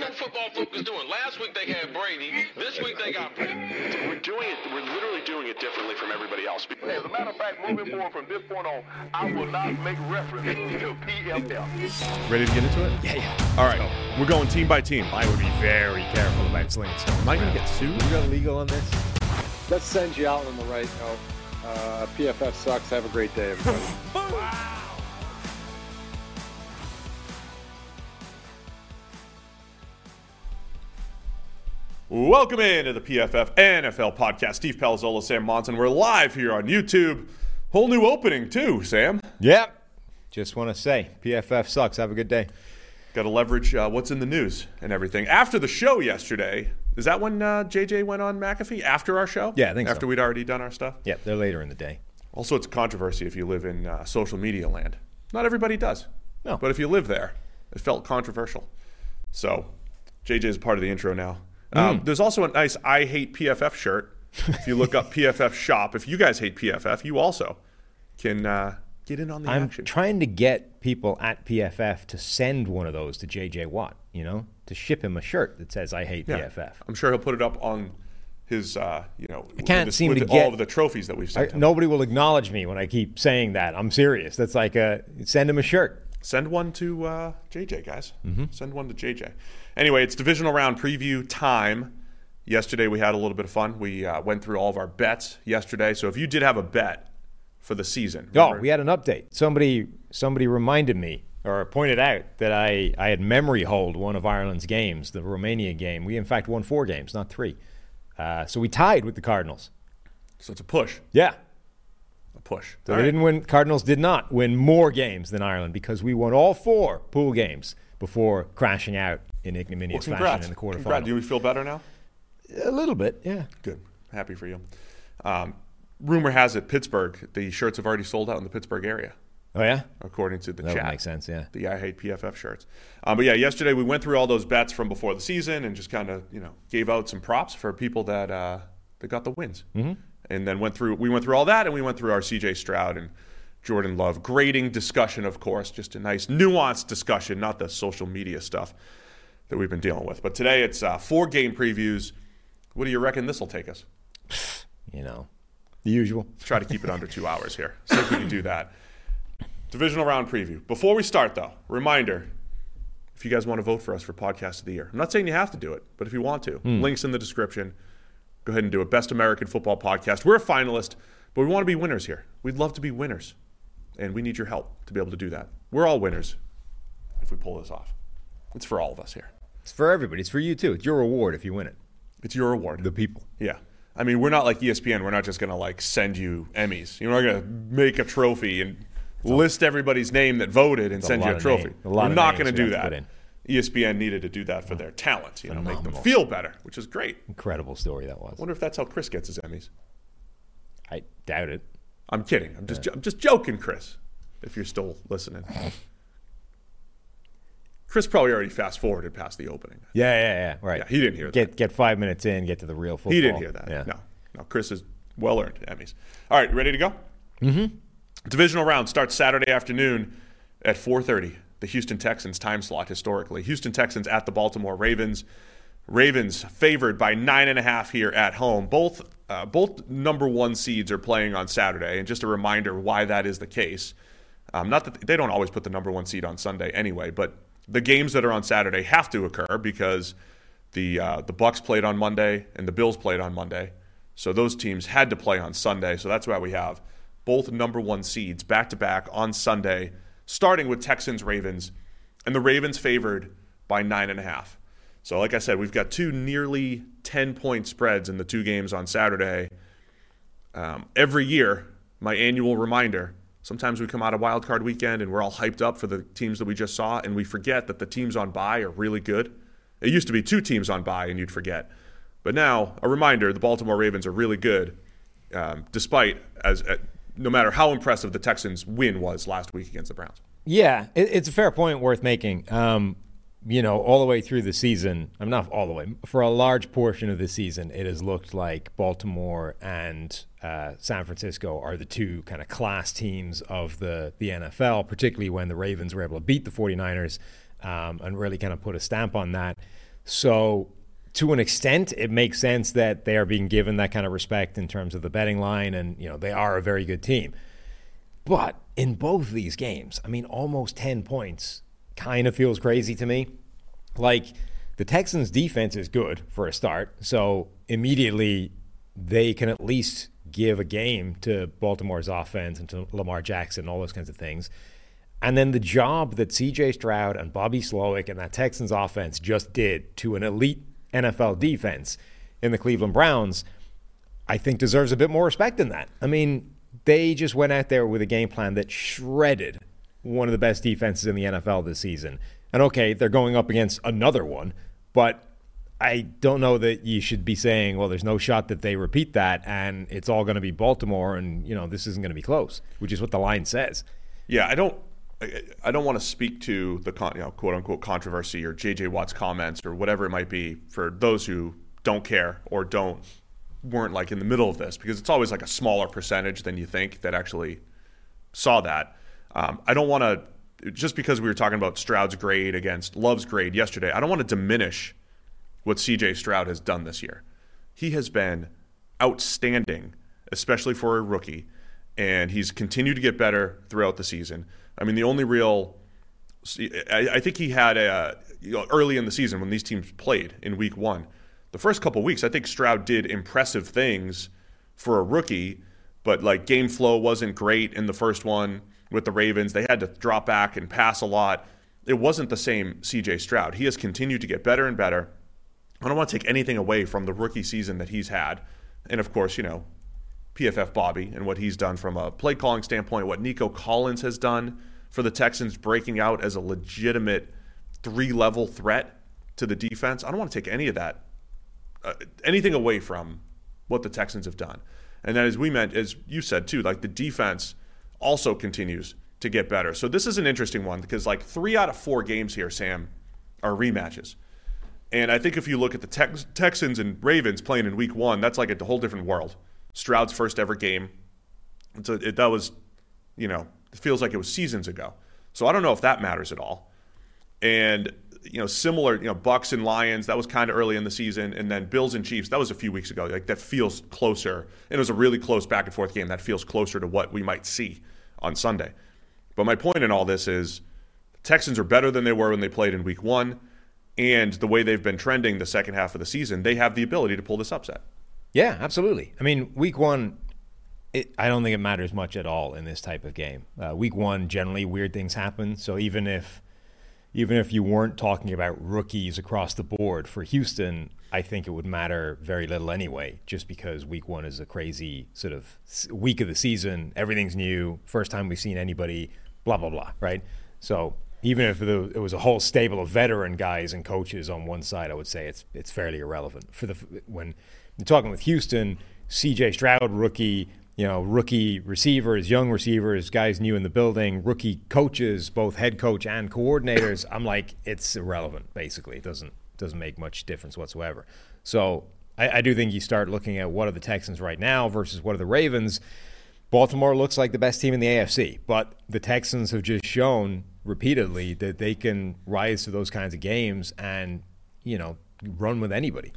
that football is doing? Last week they had Brady. This week they got Brady. We're doing it. We're literally doing it differently from everybody else. As a matter of fact, moving forward from this point on, I will not make reference to PFF. Ready to get into it? Yeah, yeah. All right. We're going team by team. I would be very careful about slinging stuff. Am I going to get sued? You got legal on this? Let's send you out on the right note. Uh, PFF sucks. Have a great day, everybody. Welcome into the PFF NFL podcast. Steve Palazzolo, Sam Monson. We're live here on YouTube. Whole new opening, too, Sam. Yep. Just want to say, PFF sucks. Have a good day. Got to leverage uh, what's in the news and everything. After the show yesterday, is that when uh, JJ went on McAfee? After our show? Yeah, I think so. After we'd already done our stuff? Yeah, they're later in the day. Also, it's a controversy if you live in uh, social media land. Not everybody does. No. But if you live there, it felt controversial. So, JJ is part of the intro now. Um, Mm. there's also a nice I hate PFF shirt. If you look up PFF shop, if you guys hate PFF, you also can uh, get in on the I'm action. trying to get people at PFF to send one of those to JJ Watt, you know, to ship him a shirt that says, I hate Yeah. PFF. I'm sure he'll put it up on his, uh, you know, I can't with, seem with to all get- of the trophies that we've I, sent him. nobody will acknowledge me when I keep saying that. I'm serious. That's like a send him a shirt. Send one to uh, JJ, guys. Send one to JJ. Anyway, it's divisional round preview time. Yesterday we had a little bit of fun. We uh, went through all of our bets yesterday. So if you did have a bet for the season, Oh, we had an update. Somebody somebody reminded me or pointed out that I, I had memory hold one of Ireland's games, the Romania game. We in fact won four games, not three. Uh, so we tied with the Cardinals. so it's a push, Yeah. a push. So All they right. didn't win. Cardinals did not win more games than Ireland because we won all four pool games before crashing out in ignominious congrats. fashion in the quarterfinal. Congrats. Do you feel better now? A little bit, yeah. Good. Happy for you. Um, rumor has it Pittsburgh. The shirts have already sold out in the Pittsburgh area, Oh yeah, according to the chat. that chat. make sense. Yeah. the I hate PFF shirts. Um, but yeah, yesterday we went through all those bets from before the season and just kind of you know gave out some props for people that uh, that got the wins, mm-hmm. and then went through we went through all that and we went through our C.J. Stroud and Jordan Love grading discussion, of course, just a nice nuanced discussion, not the social media stuff that we've been dealing with. But today it's uh, four game previews. What do you reckon this will take us? You know, the usual. Let's try to keep it under two hours here. See if we can do that. Divisional round preview. Before we start, though, reminder if you guys want to vote for us for Podcast of the Year, I'm not saying you have to do it, but if you want to, links in the description. Go ahead and do it. Best American Football Podcast. We're a finalist, but we want to be winners here. We'd love to be winners, and we need your help to be able to do that. We're all winners if we pull this off. It's for all of us here. It's for everybody. It's for you too. It's your reward if you win it. It's your reward. The people. Yeah. I mean, we're not like ESPN. We're not just going to like send you Emmys. You're not going to make a trophy and list everybody's name that voted and send you a trophy. name- a lot we're not going to do that. ESPN needed to do that for their talent, you know, make them feel better, which is great. Incredible story that was. I wonder if that's how Chris gets his Emmys. I doubt it. I'm kidding. I'm just uh. I'm just joking, Chris. If you're still listening. Chris probably already fast forwarded past the opening. Yeah, yeah, yeah. Right. Yeah, he didn't hear get that. get five minutes in, get to the real football. He didn't hear that. Yeah. No, no. Chris is well earned Emmys. All right, ready to go? Mm-hmm. Divisional round starts Saturday afternoon at 4:30. The Houston Texans time slot historically. Houston Texans at the Baltimore Ravens. Ravens favored by nine and a half here at home. Both uh, both number one seeds are playing on Saturday, and just a reminder why that is the case. Um, not that they don't always put the number one seed on Sunday anyway, but the games that are on Saturday have to occur because the uh, the Bucks played on Monday and the Bills played on Monday, so those teams had to play on Sunday. So that's why we have both number one seeds back to back on Sunday, starting with Texans Ravens, and the Ravens favored by nine and a half. So like I said, we've got two nearly ten point spreads in the two games on Saturday. Um, every year, my annual reminder. Sometimes we come out of wild card weekend and we're all hyped up for the teams that we just saw, and we forget that the teams on bye are really good. It used to be two teams on bye, and you'd forget. But now, a reminder: the Baltimore Ravens are really good, um, despite as uh, no matter how impressive the Texans' win was last week against the Browns. Yeah, it, it's a fair point worth making. Um, you know, all the way through the season, I'm not all the way, for a large portion of the season, it has looked like Baltimore and uh, San Francisco are the two kind of class teams of the, the NFL, particularly when the Ravens were able to beat the 49ers. um, and really kind of put a stamp on that. So, to an extent, it makes sense that they are being given that kind of respect in terms of the betting line, and you know they are a very good team. But in both these games, I mean, almost ten points kind of feels crazy to me. Like the Texans' defense is good for a start, so immediately they can at least give a game to Baltimore's offense and to Lamar Jackson, and all those kinds of things. And then the job that CJ Stroud and Bobby Slowik and that Texans offense just did to an elite NFL defense in the Cleveland Browns, I think deserves a bit more respect than that. I mean, they just went out there with a game plan that shredded one of the best defenses in the NFL this season. And okay, they're going up against another one, but I don't know that you should be saying, well, there's no shot that they repeat that and it's all going to be Baltimore and, you know, this isn't going to be close, which is what the line says. Yeah, I don't I don't want to speak to the you know, quote unquote controversy or JJ Watt's comments or whatever it might be for those who don't care or don't weren't like in the middle of this because it's always like a smaller percentage than you think that actually saw that. Um, I don't want to just because we were talking about Stroud's grade against Love's grade yesterday. I don't want to diminish what CJ Stroud has done this year. He has been outstanding, especially for a rookie, and he's continued to get better throughout the season. I mean, the only real, I, think he had a you know, early in the season when these teams played in Week One. The first couple weeks, I think Stroud did impressive things for a rookie, but like game flow wasn't great in the first one with the Ravens. They had to drop back and pass a lot. It wasn't the same CJ Stroud. He has continued to get better and better. I don't want to take anything away from the rookie season that he's had. And of course, you know, PFF Bobby and what he's done from a play calling standpoint, what Nico Collins has done for the Texans, breaking out as a legitimate three level threat to the defense. I don't want to take any of that, uh, anything away from what the Texans have done. And then, as we meant, as you said too, like the defense also continues to get better. So this is an interesting one because like three out of four games here, Sam, are rematches. And I think if you look at the Tex- Texans and Ravens playing in Week One, that's like a whole different world. Stroud's first ever game. A, it, that was, you know, it feels like it was seasons ago. So I don't know if that matters at all. And you know, similar, you know, Bucks and Lions, that was kind of early in the season, and then Bills and Chiefs, that was a few weeks ago. Like that feels closer. And it was a really close back and forth game. That feels closer to what we might see on Sunday. But my point in all this is Texans are better than they were when they played in week one. And the way they've been trending the second half of the season, they have the ability to pull this upset. Yeah, absolutely. I mean, week one, it, I don't think it matters much at all in this type of game. Uh, week one, generally weird things happen. So even if even if you weren't talking about rookies across the board for Houston, I think it would matter very little anyway, just because week one is a crazy sort of week of the season. Everything's new, first time we've seen anybody, blah blah blah, right? So even if it was a whole stable of veteran guys and coaches on one side, I would say it's it's fairly irrelevant for the when you're talking with Houston, C.J. Stroud, rookie, you know, rookie receivers, young receivers, guys new in the building, rookie coaches, both head coach and coordinators. I'm like, it's irrelevant. Basically, it doesn't doesn't make much difference whatsoever. So I, I do think you start looking at what are the Texans right now versus what are the Ravens. Baltimore looks like the best team in the AFC, but the Texans have just shown repeatedly that they can rise to those kinds of games and you know run with anybody.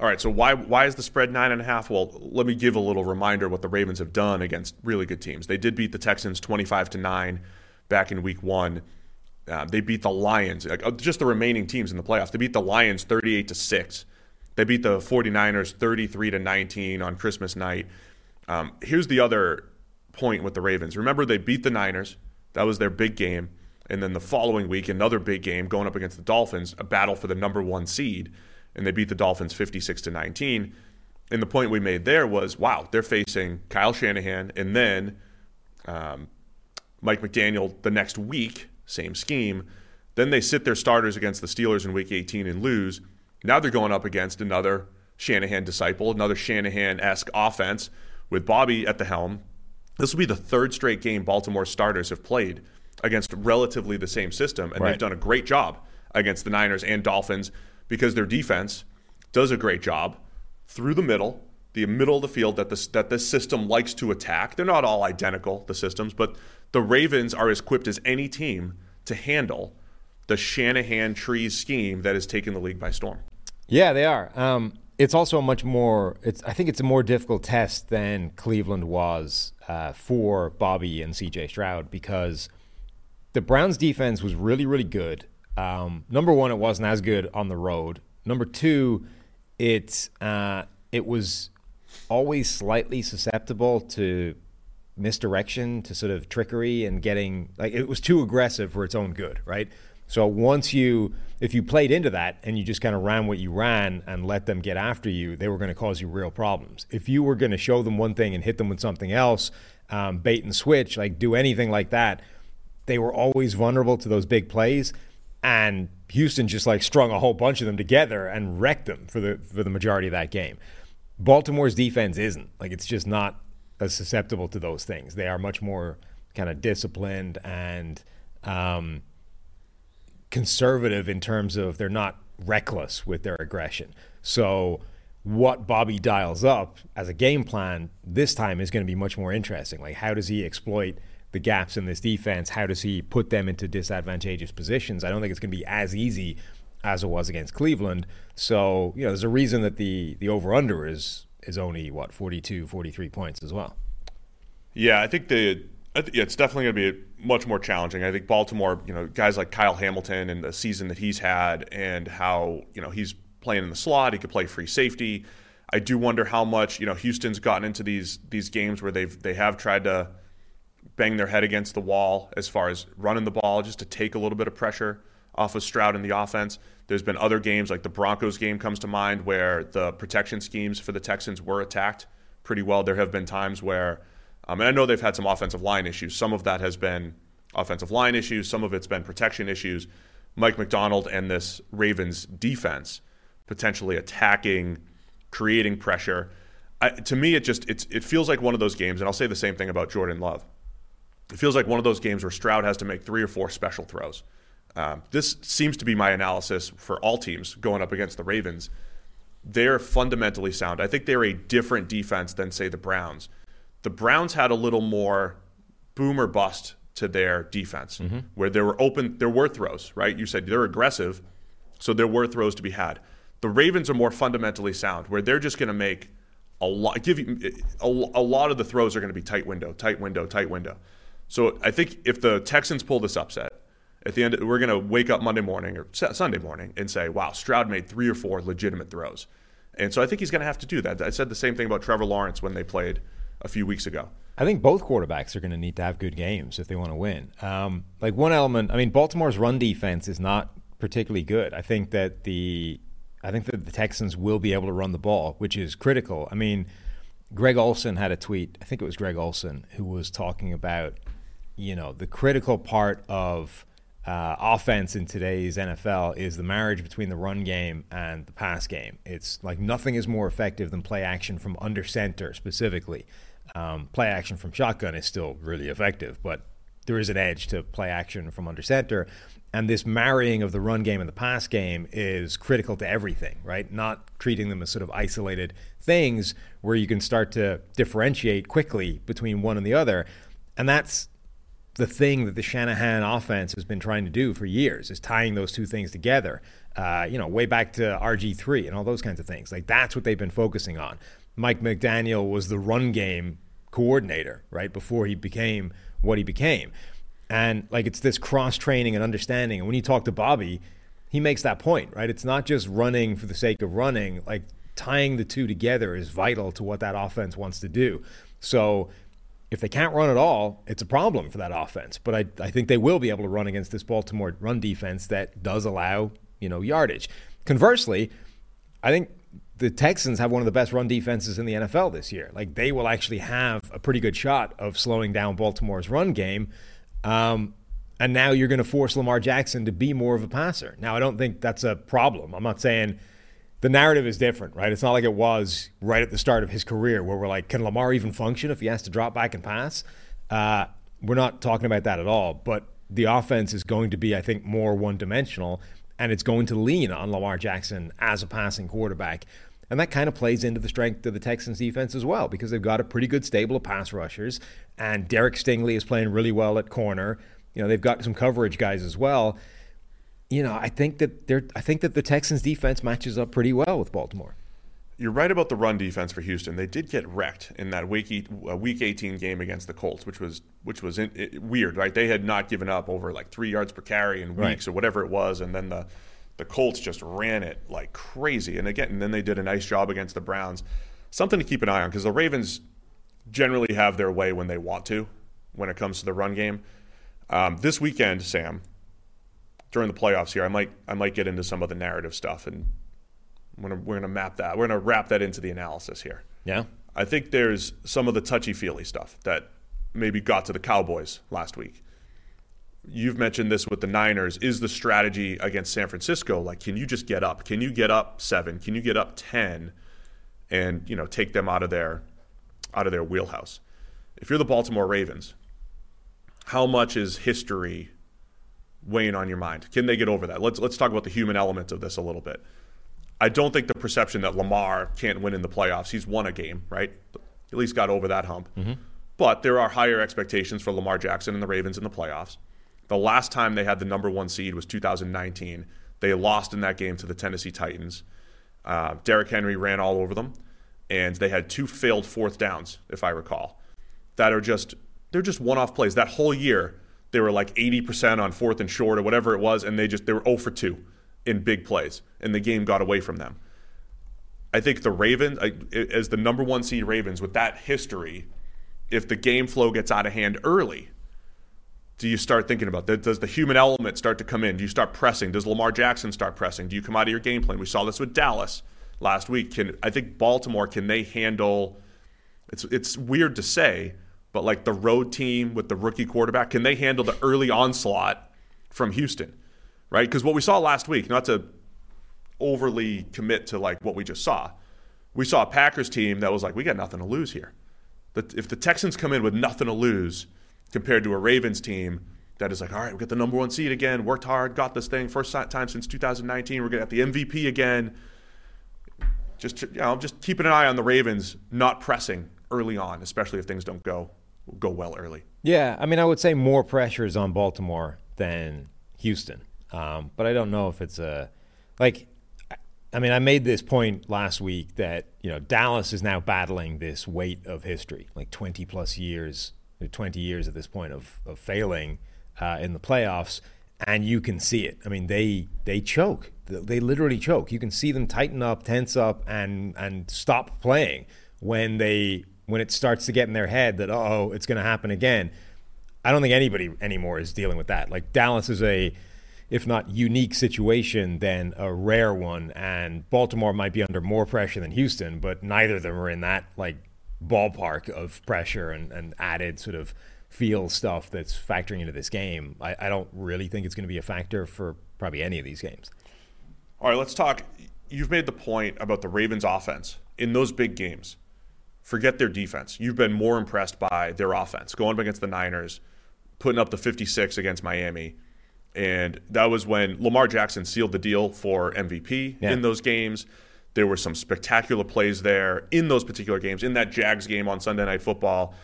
All right, so why why is the spread nine and a half? Well, let me give a little reminder what the Ravens have done against really good teams. They did beat the Texans twenty five to nine back in Week One. Uh, they beat the Lions, like, just the remaining teams in the playoffs. They beat the Lions thirty eight to six. They beat the 49ers 33 to 19 on Christmas night. Um, here's the other point with the Ravens. Remember, they beat the Niners. That was their big game. And then the following week, another big game going up against the Dolphins, a battle for the number one seed. And they beat the Dolphins 56 to 19. And the point we made there was wow, they're facing Kyle Shanahan and then um, Mike McDaniel the next week, same scheme. Then they sit their starters against the Steelers in week 18 and lose. Now they're going up against another Shanahan disciple, another Shanahan esque offense with Bobby at the helm. This will be the third straight game Baltimore starters have played against relatively the same system, and right. they've done a great job against the Niners and Dolphins because their defense does a great job through the middle, the middle of the field that this that this system likes to attack. They're not all identical, the systems, but the Ravens are as equipped as any team to handle the Shanahan trees scheme that has taken the league by storm. Yeah, they are. Um, it's also a much more. It's I think it's a more difficult test than Cleveland was uh, for Bobby and C.J. Stroud because the Browns' defense was really, really good. Um, number one, it wasn't as good on the road. Number two, it uh, it was always slightly susceptible to misdirection, to sort of trickery, and getting like it was too aggressive for its own good, right? So once you, if you played into that and you just kind of ran what you ran and let them get after you, they were going to cause you real problems. If you were going to show them one thing and hit them with something else, um, bait and switch, like do anything like that, they were always vulnerable to those big plays. And Houston just like strung a whole bunch of them together and wrecked them for the for the majority of that game. Baltimore's defense isn't like it's just not as susceptible to those things. They are much more kind of disciplined and um, conservative in terms of they're not reckless with their aggression. So what Bobby dials up as a game plan this time is going to be much more interesting. Like how does he exploit the gaps in this defense? How does he put them into disadvantageous positions? I don't think it's going to be as easy as it was against Cleveland. So, you know, there's a reason that the the over under is is only what 42 43 points as well. Yeah, I think the yeah, it's definitely going to be much more challenging. I think Baltimore, you know, guys like Kyle Hamilton and the season that he's had and how, you know, he's playing in the slot, he could play free safety. I do wonder how much, you know, Houston's gotten into these these games where they've they have tried to bang their head against the wall as far as running the ball just to take a little bit of pressure off of Stroud in the offense. There's been other games like the Broncos game comes to mind where the protection schemes for the Texans were attacked pretty well. There have been times where um, and I know they've had some offensive line issues. Some of that has been offensive line issues, some of it's been protection issues. Mike Macdonald and this Ravens defense potentially attacking, creating pressure. I, to me, it just it feels like one of those games, and I'll say the same thing about Jordan Love. It feels like one of those games where Stroud has to make three or four special throws. Um, this seems to be my analysis for all teams going up against the Ravens. They're fundamentally sound. I think they're a different defense than, say, the Browns the Browns had a little more boom or bust to their defense, mm-hmm. where there were open, there were throws, right? You said they're aggressive, so there were throws to be had. The Ravens are more fundamentally sound, where they're just going to make a lot, give you a, a lot of the throws are going to be tight window, tight window, tight window. So I think if the Texans pull this upset, at the end, we're going to wake up Monday morning or Sunday morning and say, wow, Stroud made three or four legitimate throws. And so I think he's going to have to do that. I said the same thing about Trevor Lawrence when they played a few weeks ago. I think both quarterbacks are going to need to have good games if they want to win. Um, like one element, I mean, Baltimore's run defense is not particularly good. I think that the I think that the Texans will be able to run the ball, which is critical. I mean, Greg Olsen had a tweet. I think it was Greg Olsen who was talking about, you know, the critical part of uh, offense in today's NFL is the marriage between the run game and the pass game. It's like nothing is more effective than play action from under center specifically. Um, play action from shotgun is still really effective, but there is an edge to play action from under center. And this marrying of the run game and the pass game is critical to everything, right? Not treating them as sort of isolated things where you can start to differentiate quickly between one and the other. And that's the thing that the Shanahan offense has been trying to do for years is tying those two things together. Uh, you know, way back to RG three and all those kinds of things. Like that's what they've been focusing on. Mike McDaniel was the run game coordinator, right, before he became what he became. And like it's this cross training and understanding. And when you talk to Bobby, he makes that point, right? It's not just running for the sake of running, like tying the two together is vital to what that offense wants to do. So if they can't run at all, it's a problem for that offense. But I, I think they will be able to run against this Baltimore run defense that does allow, you know, yardage. Conversely, I think the Texans have one of the best run defenses in the NFL this year. Like they will actually have a pretty good shot of slowing down Baltimore's run game. Um, and now you're going to force Lamar Jackson to be more of a passer. Now I don't think that's a problem. I'm not saying the narrative is different, right? It's not like it was right at the start of his career where we're like, can Lamar even function if he has to drop back and pass? Uh, we're not talking about that at all. But the offense is going to be, I think, more one dimensional, and it's going to lean on Lamar Jackson as a passing quarterback. And that kind of plays into the strength of the Texans defense as well because they've got a pretty good stable of pass rushers. And Derek Stingley is playing really well at corner. You know, they've got some coverage guys as well. you know, I think that they're I think that the Texans defense matches up pretty well with Baltimore. You're right about the run defense for Houston. They did get wrecked in that week uh, week 18 game against the Colts, which was which was in, it, weird, right? They had not given up over like three yards per carry in weeks Right. or whatever it was, and then the the Colts just ran it like crazy. And again, and then they did a nice job against the Browns. Something to keep an eye on because the Ravens generally have their way when they want to when it comes to the run game. Um, this weekend, Sam, during the playoffs here, I might I might get into some of the narrative stuff and we're gonna, we're gonna map that. We're gonna wrap that into the analysis here. Yeah. I think there's some of the touchy feely stuff that maybe got to the Cowboys last week. You've mentioned this with the Niners. Is the strategy against San Francisco like, can you just get up? Can you get up seven? Can you get up ten, and you know take them out of their out of their wheelhouse? If you're the Baltimore Ravens, how much is history weighing on your mind? Can they get over that? Let's let's talk about the human element of this a little bit. I don't think the perception that Lamar can't win in the playoffs. He's won a game, right? At least got over that hump. Mm-hmm. But there are higher expectations for Lamar Jackson and the Ravens in the playoffs. The last time they had the number one seed was 2019. They lost in that game to the Tennessee Titans. Uh, Derrick Henry ran all over them, and they had two failed fourth downs, if I recall, that are just they're just one-off plays. That whole year, they were like 80% on fourth and short or whatever it was, and they just they were 0 for 2 in big plays, and the game got away from them. I think the Ravens, as the number one seed Ravens, with that history, if the game flow gets out of hand early, do you start thinking about that? Does the human element start to come in? Do you start pressing? Does Lamar Jackson start pressing? Do you come out of your game plan? We saw this with Dallas last week. Can I think Baltimore can they handle? It's it's weird to say, but like the road team with the rookie quarterback, can they handle the early onslaught from Houston? Right? Because what we saw last week, not to overly commit to like what we just saw, we saw a Packers team that was like, we got nothing to lose here. If the Texans come in with nothing to lose compared to a Ravens team that is like, all right, we got the number one seed again, worked hard, got this thing, first time since 2019, we're gonna get the MVP again. Just you know, just keeping an eye on the Ravens not pressing early on, especially if things don't go go well early. Yeah, I mean, I would say more pressure is on Baltimore than Houston, um, but I don't know if it's a like. I- I mean, I made this point last week that you know Dallas is now battling this weight of history, like twenty plus years, or twenty years at this point of of failing uh, in the playoffs, and you can see it. I mean, they they choke, they literally choke. You can see them tighten up, tense up, and and stop playing when they when it starts to get in their head that oh it's going to happen again. I don't think anybody anymore is dealing with that. Like Dallas is a, if not unique situation, then a rare one. And Baltimore might be under more pressure than Houston, but neither of them are in that like ballpark of pressure and, and added sort of feel stuff that's factoring into this game. I, I don't really think it's going to be a factor for probably any of these games. All right, let's talk. You've made the point about the Ravens' offense in those big games. Forget their defense. You've been more impressed by their offense going up against the Niners, putting up the 56 against Miami. And that was when Lamar Jackson sealed the deal for MVP Yeah. in those games. There were some spectacular plays there in those particular games. In that Jags game on Sunday Night Football,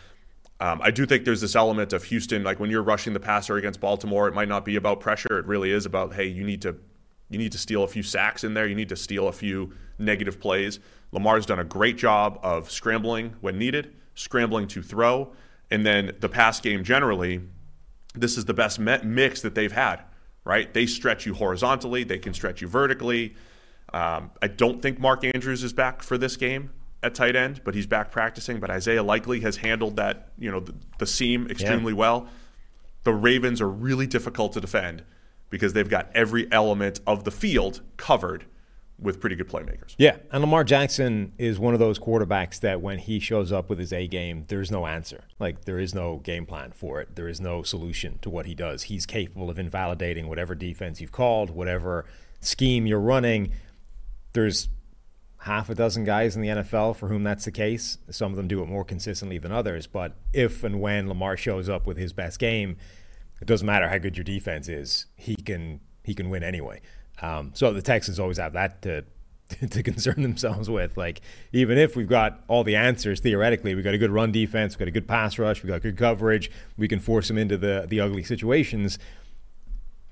um, I do think there's this element of Houston, like when you're rushing the passer against Baltimore, it might not be about pressure. It really is about, hey, you need to you need to steal a few sacks in there. You need to steal a few negative plays. Lamar's done a great job of scrambling when needed, scrambling to throw, and then the pass game generally. This is the best mix that they've had, right? They stretch you horizontally, they can stretch you vertically. Um, I don't think Mark Andrews is back for this game at tight end, but he's back practicing. But Isaiah Likely has handled that, you know, the, the seam extremely well. The Ravens are really difficult to defend because they've got every element of the field covered with pretty good playmakers. Yeah, and Lamar Jackson is one of those quarterbacks that when he shows up with his A game, there's no answer. Like there is no game plan for it. There is no solution to what he does. He's capable of invalidating whatever defense you've called, whatever scheme you're running. There's half a dozen guys in the NFL for whom that's the case. Some of them do it more consistently than others, but if and when Lamar shows up with his best game, it doesn't matter how good your defense is. He can he can win anyway. Um, so the Texans always have that to to concern themselves with. Like even if we've got all the answers theoretically, we've got a good run defense, we've got a good pass rush, we've got good coverage, we can force them into the the ugly situations.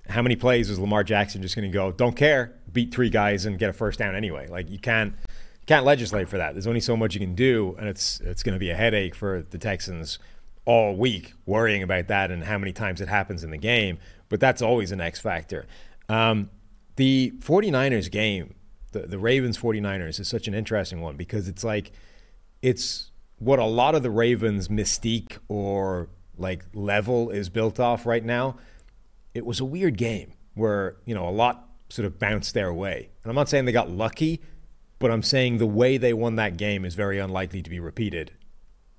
how many plays is Lamar Jackson just going to go? Don't care, beat three guys and get a first down anyway. Like you can't can't legislate for that. There's only so much you can do, and it's it's going to be a headache for the Texans all week worrying about that and how many times it happens in the game. But that's always an X factor. Um, the 49ers game, the, the Ravens 49ers, is such an interesting one because it's like it's what a lot of the Ravens' mystique or like level is built off right now. It was a weird game where, you know, a lot sort of bounced their way. And I'm not saying they got lucky, but I'm saying the way they won that game is very unlikely to be repeated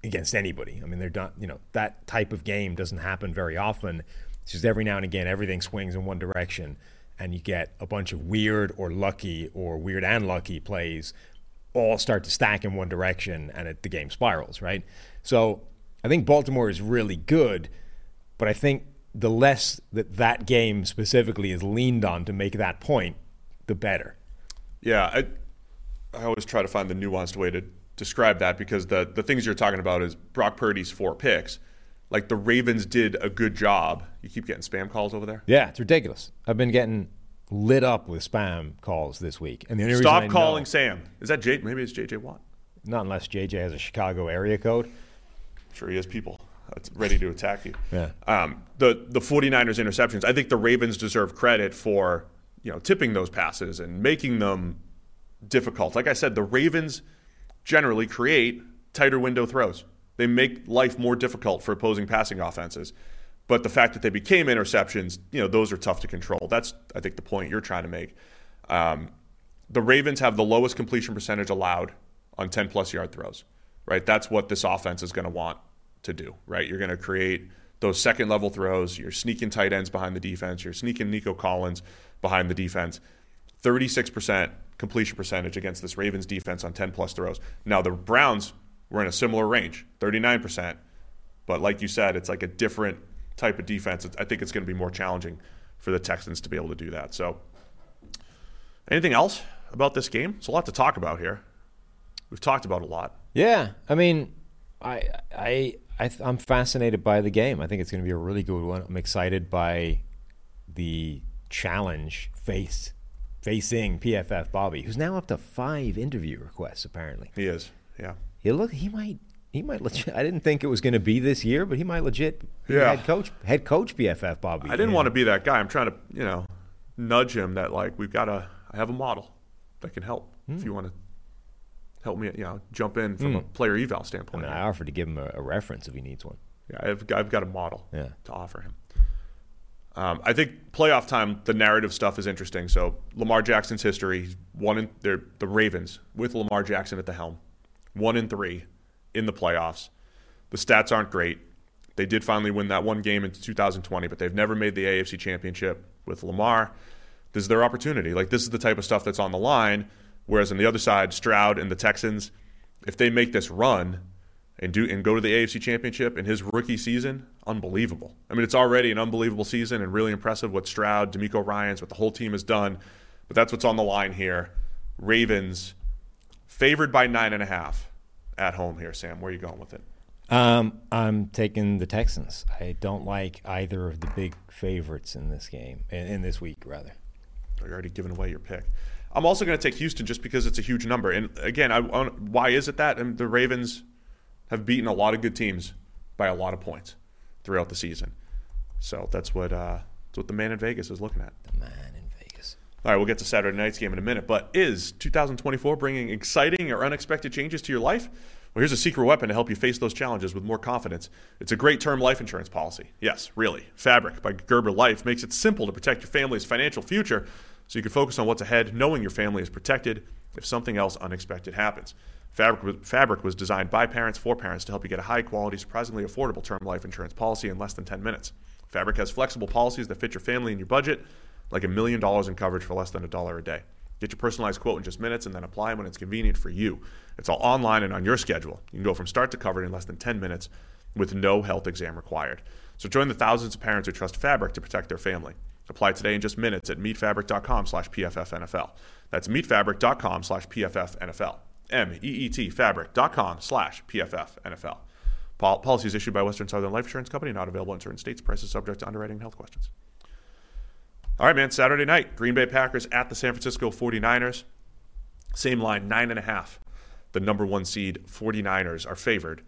against anybody. I mean, they're not, you know, that type of game doesn't happen very often. It's just every now and again, everything swings in one direction, and you get a bunch of weird or lucky or weird and lucky plays all start to stack in one direction, and it, the game spirals, right? So I think Baltimore is really good, but I think the less that that game specifically is leaned on to make that point, the better. Yeah, I, I always try to find the nuanced way to describe that because the the things you're talking about is Brock Purdy's four picks. Like the Ravens did a good job. You keep getting spam calls over there. Yeah, it's ridiculous. I've been getting lit up with spam calls this week, and the only reason I Stop know- calling Sam. Is that J? Maybe it's JJ Watt. not unless JJ has a Chicago area code. I'm sure he has people ready to attack you. Yeah. Um, the the 49ers interceptions. I think the Ravens deserve credit for you know tipping those passes and making them difficult. Like I said, the Ravens generally create tighter window throws. They make life more difficult for opposing passing offenses. But the fact that they became interceptions, you know, those are tough to control. That's I think the point you're trying to make. Um, the Ravens have the lowest completion percentage allowed on 10 plus yard throws, right? That's what this offense is going to want to do, right? You're going to create those second level throws. You're sneaking tight ends behind the defense. You're sneaking Nico Collins behind the defense. 36% completion percentage against this Ravens defense on 10 plus throws. Now, the Browns were in a similar range, 39%. But like you said, it's like a different type of defense. I think it's going to be more challenging for the Texans to be able to do that. So, anything else about this game? It's a lot to talk about here. We've talked about a lot. Yeah, I mean, I I, I I'm fascinated by the game. I think it's going to be a really good one. I'm excited by the challenge face facing PFF Bobby, who's now up to five interview requests. Apparently, He is, yeah. he look he might he might legit. I didn't think it was going to be this year, but he might legit be Yeah. head coach head coach PFF Bobby. I didn't And- want to be that guy. I'm trying to, you know, nudge him that like we've got a. I have a model that can help if hmm. you want to help me, you know, jump in from a player eval I standpoint. mean, I offered to give him a, a reference if he needs one. Yeah, I've, I've got a model Yeah. to offer him. Um, I think playoff time, the narrative stuff is interesting. So Lamar Jackson's history, he's one in they're the Ravens with Lamar Jackson at the helm, one in three in the playoffs. The stats aren't great. They did finally win that one game in 2020, but they've never made the AFC Championship with Lamar. This is their opportunity. Like this is the type of stuff that's on the line. Whereas on the other side, Stroud and the Texans, if they make this run, and do and go to the AFC Championship in his rookie season, unbelievable. I mean, it's already an unbelievable season and really impressive what Stroud, DeMeco Ryans, what the whole team has done. But that's what's on the line here. Ravens favored by nine and a half at home here. Sam, where are you going with it? Um, I'm taking the Texans. I don't like either of the big favorites in this game, in, in this week, rather. You're already giving away your pick. I'm also going to take Houston just because it's a huge number. And again, I, why is it that? And the Ravens have beaten a lot of good teams by a lot of points throughout the season. So that's what uh, that's what the man in Vegas is looking at. The man in Vegas. All right, we'll get to Saturday night's game in a minute. But is 2024 bringing exciting or unexpected changes to your life? Well, here's a secret weapon to help you face those challenges with more confidence. It's a great term life insurance policy. Yes, really. Fabric by Gerber Life makes it simple to protect your family's financial future so you can focus on what's ahead, knowing your family is protected if something else unexpected happens. Fabric was, Fabric was designed by parents for parents to help you get a high quality, surprisingly affordable term life insurance policy in less than 10 minutes. Fabric has flexible policies that fit your family and your budget, like a million dollars in coverage for less than a dollar a day. Get your personalized quote in just minutes and then apply when it's convenient for you. It's all online and on your schedule. You can go from start to covered in less than 10 minutes with no health exam required. So join the thousands of parents who trust Fabric to protect their family. Apply today in just minutes at meetfabric.com slash PFFNFL. That's meetfabric.com slash PFFNFL. M-E-E-T fabric.com slash PFFNFL. Pol- Policies issued by Western Southern Life Insurance Company, not available in certain states. Prices subject to underwriting and health questions. All right, man. Saturday night, Green Bay Packers at the San Francisco 49ers. Same line, nine and a half. The number one seed 49ers are favored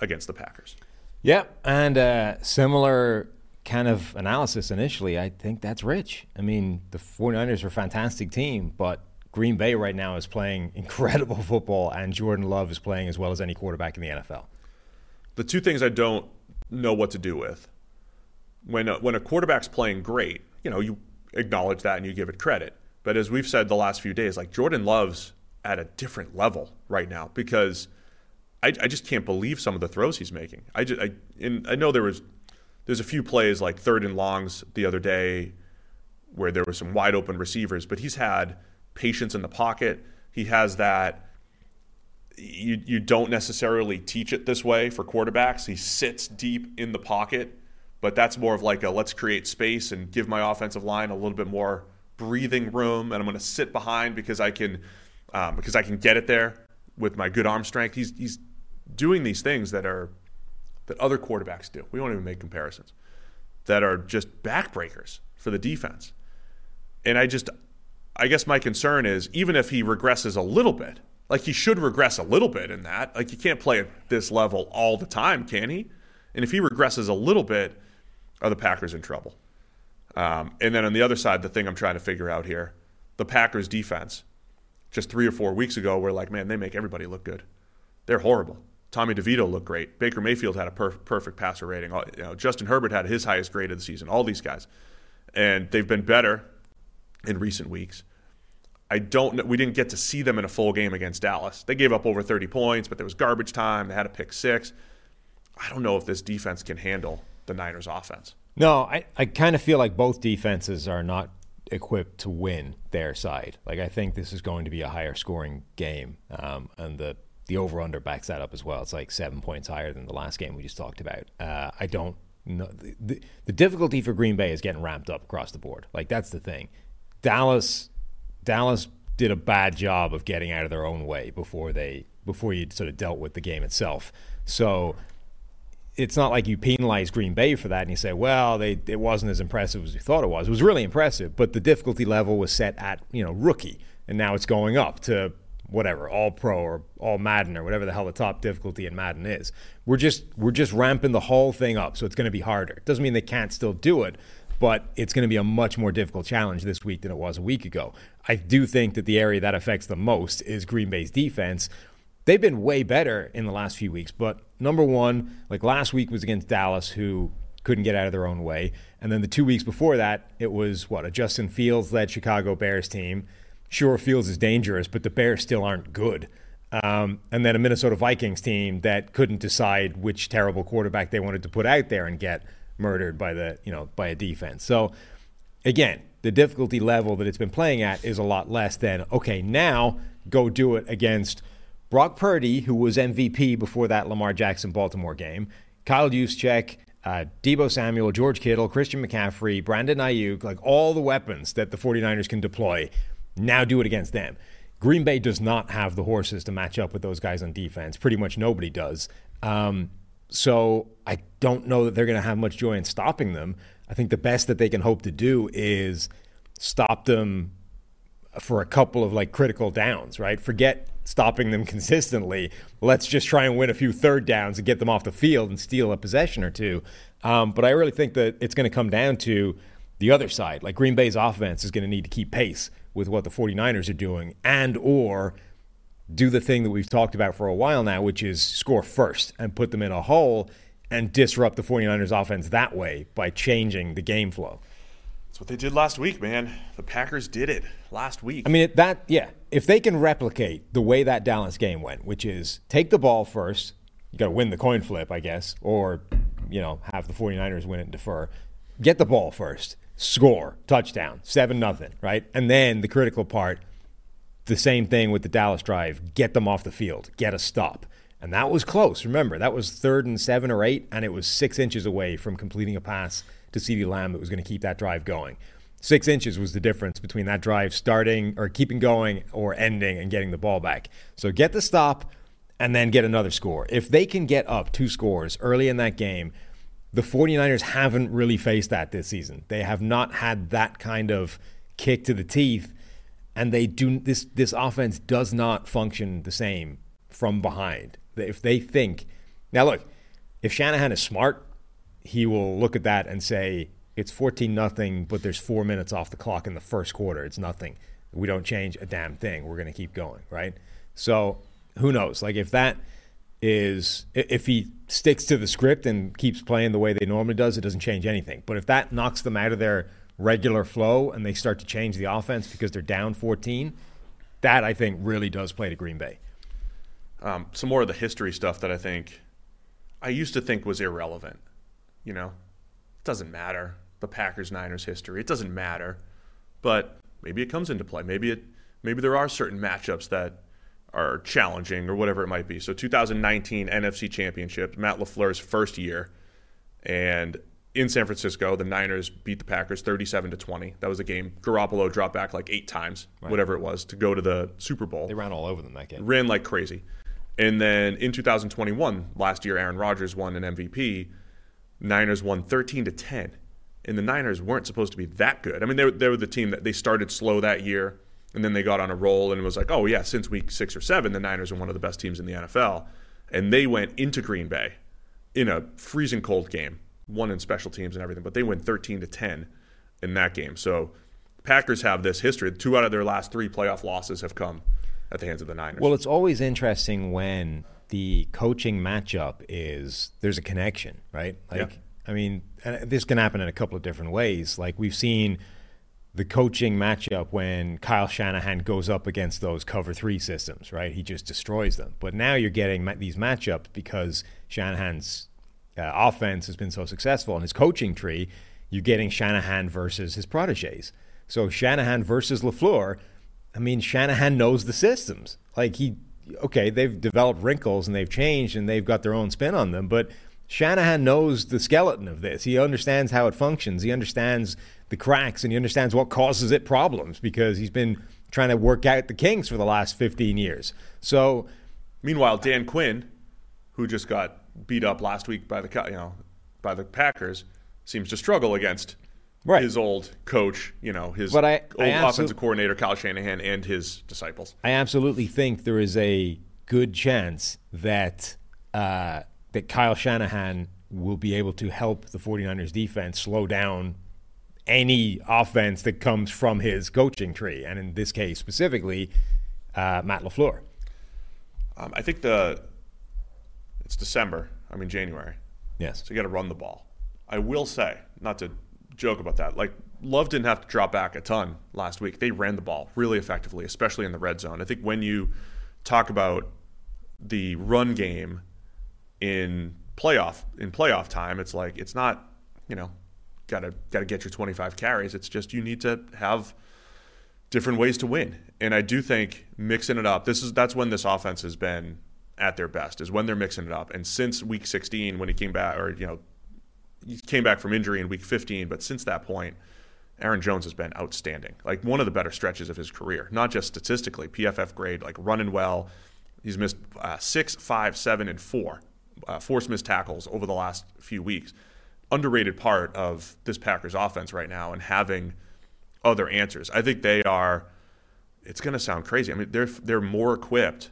against the Packers. Yeah, and uh, similar kind of analysis initially. I think that's rich. I mean, the 49ers are a fantastic team, but Green Bay right now is playing incredible football, and Jordan Love is playing as well as any quarterback in the NFL. The two things I don't know what to do with when a, when a quarterback's playing great, you know, you acknowledge that and you give it credit. But as we've said the last few days, like Jordan Love's at a different level right now because I, I just can't believe some of the throws he's making. I just I, and I know there was there's a few plays like third and longs the other day where there were some wide open receivers, but he's had patience in the pocket. He has that you you don't necessarily teach it this way for quarterbacks. He sits deep in the pocket, but that's more of like a let's create space and give my offensive line a little bit more breathing room, and I'm going to sit behind because I can um, because I can get it there with my good arm strength. He's he's doing these things that are that other quarterbacks do. We won't even make comparisons that are just backbreakers for the defense. And I just I guess my concern is even if he regresses a little bit, like he should regress a little bit in that. Like you can't play at this level all the time, can he? And if he regresses a little bit, are the Packers in trouble? Um, and then on the other side, the thing I'm trying to figure out here, the Packers defense just three or four weeks ago we're like, man, they make everybody look good. They're horrible. Tommy DeVito looked great. Baker Mayfield had a perf- perfect passer rating. You know, Justin Herbert had his highest grade of the season. All these guys, and they've been better in recent weeks. I don't. Know, we didn't get to see them in a full game against Dallas. They gave up over 30 points, but there was garbage time. They had a pick six. I don't know if this defense can handle the Niners' offense. No, I, I kind of feel like both defenses are not equipped to win their side. Like I think this is going to be a higher scoring game, um, and the the over under backs that up as well. It's like seven points higher than the last game we just talked about. Uh, I don't know the, the, the difficulty for Green Bay is getting ramped up across the board. Like that's the thing. Dallas Dallas did a bad job of getting out of their own way before they before you sort of dealt with the game itself. So it's not like you penalize Green Bay for that and you say, well, they it wasn't as impressive as we thought it was. It was really impressive, but the difficulty level was set at you know rookie, and now it's going up to whatever all pro or all Madden or whatever the hell the top difficulty in Madden is. We're just we're just ramping the whole thing up, so it's going to be harder. It doesn't mean they can't still do it, but it's going to be a much more difficult challenge this week than it was a week ago. I do think that the area that affects the most is Green Bay's defense they've been way better in the last few weeks. But number one, like last week was against Dallas, who couldn't get out of their own way. And then the two weeks before that, it was what, a Justin Fields led Chicago Bears team. Sure, Fields is dangerous, but the Bears still aren't good. Um, and then a Minnesota Vikings team that couldn't decide which terrible quarterback they wanted to put out there and get murdered by the you know by a defense. So again, the difficulty level that it's been playing at is a lot less than okay. Now go do it against Brock Purdy, who was MVP before that Lamar Jackson Baltimore game, Kyle Juszczyk, uh, Deebo Samuel, George Kittle, Christian McCaffrey, Brandon Aiyuk, like all the weapons that the 49ers can deploy, now do it against them. Green Bay does not have the horses to match up with those guys on defense. Pretty much nobody does. Um, so I don't know that they're going to have much joy in stopping them. I think the best that they can hope to do is stop them for a couple of like critical downs, right? Forget stopping them consistently. Let's just try and win a few third downs and get them off the field and steal a possession or two. Um, but I really think that it's going to come down to the other side. Like Green Bay's offense is going to need to keep pace with what the 49ers are doing and or do the thing that we've talked about for a while now, which is score first and put them in a hole and disrupt the 49ers offense that way by changing the game flow. That's what they did last week, man. The Packers did it last week. I mean, that, yeah, if they can replicate the way that Dallas game went, which is take the ball first, you got to win the coin flip, I guess, or, you know, have the 49ers win it and defer. Get the ball first, score, touchdown, 7 nothing, right? And then the critical part, the same thing with the Dallas drive, get them off the field, get a stop. And that was close. Remember, that was third and seven or eight, and it was six inches away from completing a pass to CeeDee Lamb that was going to keep that drive going. Six inches was the difference between that drive starting or keeping going or ending and getting the ball back. So get the stop and then get another score. If they can get up two scores early in that game, The 49ers haven't really faced that this season. They have not had that kind of kick to the teeth and they do this this offense does not function the same from behind. If they think now look, if Shanahan is smart, he will look at that and say it's 14 nothing, but there's 4 minutes off the clock in the first quarter. It's nothing. We don't change a damn thing. We're going to keep going, right? So, who knows? Like if that is if he sticks to the script and keeps playing the way they normally does, it doesn't change anything. But if that knocks them out of their regular flow and they start to change the offense because they're down 14, that I think really does play to Green Bay. Um, some more of the history stuff that I think I used to think was irrelevant. You know, it doesn't matter. The Packers Niners history, it doesn't matter. But maybe it comes into play. Maybe it maybe there are certain matchups that are challenging or whatever it might be. So 2019 NFC Championship, Matt LaFleur's first year, and in San Francisco, the Niners beat the Packers 37 to 20. That was a game. Garoppolo dropped back like eight times, right. whatever it was, to go to the Super Bowl. They ran all over them that game. Ran like crazy. And then in 2021, last year, Aaron Rodgers won an MVP. Niners won 13 to 10. And the Niners weren't supposed to be that good. I mean, they were, they were the team that they started slow that year, and then they got on a roll, and it was like, oh, yeah, since week six or seven, the Niners are one of the best teams in the NFL. And they went into Green Bay in a freezing cold game won in special teams and everything, but they win 13 to 10 in that game. So Packers have this history. Two out of their last three playoff losses have come at the hands of the Niners. Well, it's always interesting when the coaching matchup is there's a connection, right? Like, yeah. I mean, this can happen in a couple of different ways. Like we've seen the coaching matchup when Kyle Shanahan goes up against those cover three systems, right? He just destroys them. But now you're getting these matchups because Shanahan's uh, offense has been so successful in his coaching tree, you're getting Shanahan versus his proteges. So Shanahan versus LaFleur, I mean, Shanahan knows the systems. Like he, okay, they've developed wrinkles and they've changed and they've got their own spin on them, but Shanahan knows the skeleton of this. He understands how it functions. He understands the cracks and he understands what causes it problems because he's been trying to work out the kinks for the last 15 years. So, meanwhile, Dan Quinn, who just got beat up last week by the you know by the Packers seems to struggle against right. his old coach, you know, his but I, old I offensive coordinator Kyle Shanahan and his disciples. I absolutely think there is a good chance that uh, that Kyle Shanahan will be able to help the 49ers defense slow down any offense that comes from his coaching tree, and in this case specifically, uh, Matt LaFleur. Um, I think the it's December. I mean January. Yes. So you got to run the ball. I will say, not to joke about that, like Love didn't have to drop back a ton last week. They ran the ball really effectively, especially in the red zone. I think when you talk about the run game in playoff in playoff time, it's like it's not, you know, gotta gotta get your 25 carries. It's just you need to have different ways to win. And I do think mixing it up. This is that's when this offense has been at their best is when they're mixing it up. And since week 16, when he came back, or you know, he came back from injury in week 15, but since that point, Aaron Jones has been outstanding. Like one of the better stretches of his career, not just statistically, PFF grade, like running well. He's missed uh, six, five, seven, and four uh, forced missed tackles over the last few weeks. Underrated part of this Packers offense right now and having other answers. I think they are. It's going to sound crazy. I mean, they're they're more equipped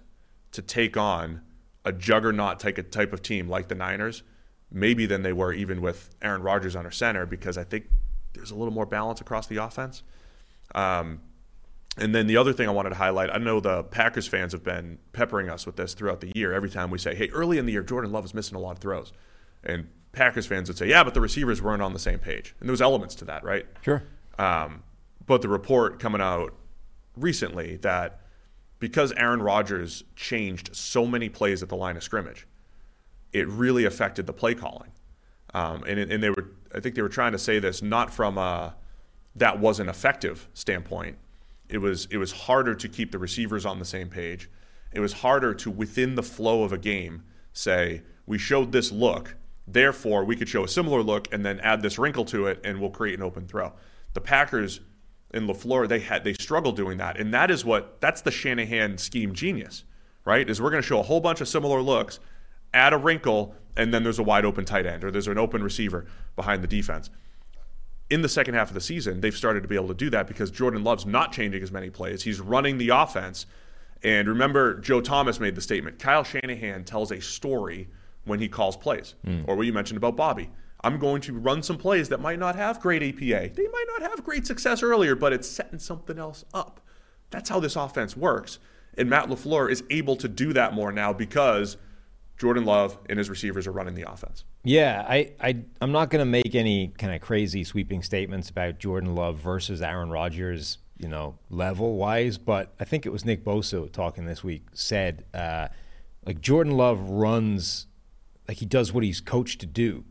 to take on a juggernaut type type of team like the Niners, maybe than they were even with Aaron Rodgers under center, because I think there's a little more balance across the offense. Um, and then the other thing I wanted to highlight, I know the Packers fans have been peppering us with this throughout the year. Every time we say, "Hey, early in the year, Jordan Love is missing a lot of throws," and Packers fans would say, "Yeah, but the receivers weren't on the same page," and there was elements to that, right? Sure. Um, but the report coming out recently that because Aaron Rodgers changed so many plays at the line of scrimmage, it really affected the play calling. Um, and, and they were, I think they were trying to say this not from a that wasn't effective standpoint. It was it was harder to keep the receivers on the same page. It was harder to within the flow of a game say we showed this look, therefore we could show a similar look and then add this wrinkle to it and we'll create an open throw. The Packers in LaFleur, they had they struggled doing that. And that is what that's the Shanahan scheme genius, right? Is we're going to show a whole bunch of similar looks, add a wrinkle, and then there's a wide open tight end or there's an open receiver behind the defense. In the second half of the season, they've started to be able to do that because Jordan Love's not changing as many plays. He's running the offense. And remember, Joe Thomas made the statement Kyle Shanahan tells a story when he calls plays, hmm. or what you mentioned about Bobby. I'm going to run some plays that might not have great EPA. They might not have great success earlier, but it's setting something else up. That's how this offense works. And Matt LaFleur is able to do that more now because Jordan Love and his receivers are running the offense. Yeah, I, I I'm not going to make any kind of crazy sweeping statements about Jordan Love versus Aaron Rodgers, you know, level wise, but I think it was Nick Bosa talking this week said uh, like Jordan Love runs like he does what he's coached to do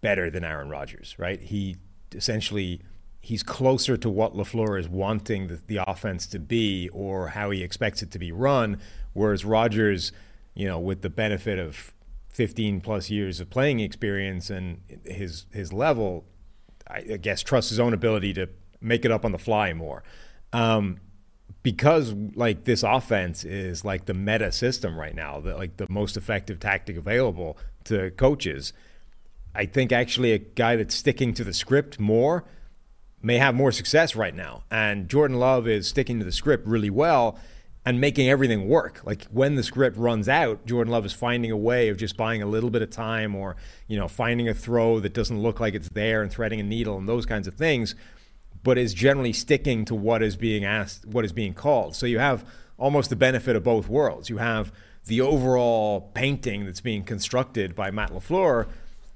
better than Aaron Rodgers, right? He essentially he's closer to what LaFleur is wanting the, the offense to be or how he expects it to be run, whereas Rodgers, you know, with the benefit of 15 plus years of playing experience and his his level, I, guess trusts his own ability to make it up on the fly more. Um, because like this offense is like the meta system right now, the, like the most effective tactic available to coaches. I think actually a guy that's sticking to the script more may have more success right now. And Jordan Love is sticking to the script really well and making everything work. Like when the script runs out, Jordan Love is finding a way of just buying a little bit of time or, you know, finding a throw that doesn't look like it's there and threading a needle and those kinds of things, but is generally sticking to what is being asked, what is being called. So you have almost the benefit of both worlds. You have the overall painting that's being constructed by Matt LaFleur,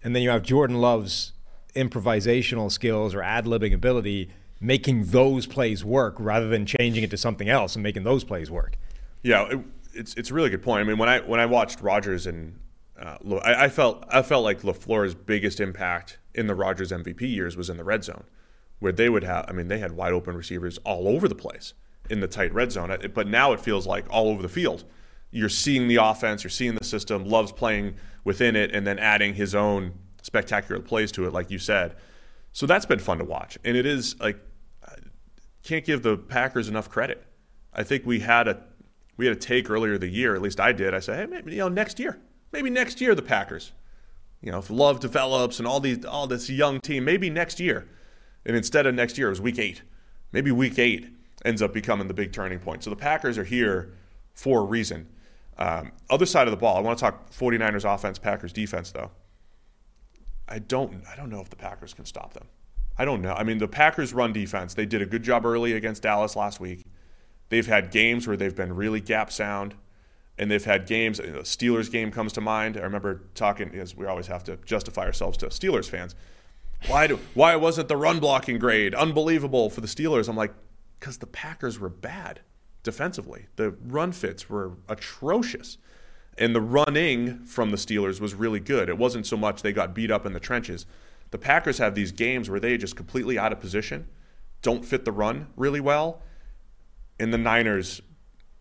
and then you have Jordan Love's improvisational skills or ad libbing ability making those plays work rather than changing it to something else and making those plays work. Yeah, it, it's it's a really good point. I mean, when I when I watched Rodgers and uh, I, I felt I felt like Lafleur's biggest impact in the Rodgers MVP years was in the red zone, where they would have. I mean, they had wide open receivers all over the place in the tight red zone. But now it feels like all over the field. You're seeing the offense, you're seeing the system. Love's playing within it, and then adding his own spectacular plays to it, like you said. So that's been fun to watch, and it is like can't give the Packers enough credit. I think we had a we had a take earlier the year, at least I did. I said, hey, maybe you know next year, maybe next year the Packers, you know, if Love develops and all these all this young team, maybe next year, and instead of next year, it was Week Eight. Maybe Week Eight ends up becoming the big turning point. So the Packers are here for a reason. Um, other side of the ball, I want to talk 49ers offense, Packers defense, though. I don't I don't know if the Packers can stop them. I don't know. I mean, the Packers run defense, they did a good job early against Dallas last week. They've had games where they've been really gap sound, and they've had games. The Steelers game comes to mind. I remember talking, as we always have to justify ourselves to Steelers fans. Why do why wasn't the run blocking grade unbelievable for the Steelers? I'm like, because the Packers were bad defensively. The run fits were atrocious. And the running from the Steelers was really good. It wasn't so much they got beat up in the trenches. The Packers have these games where they just completely out of position, don't fit the run really well. And the Niners,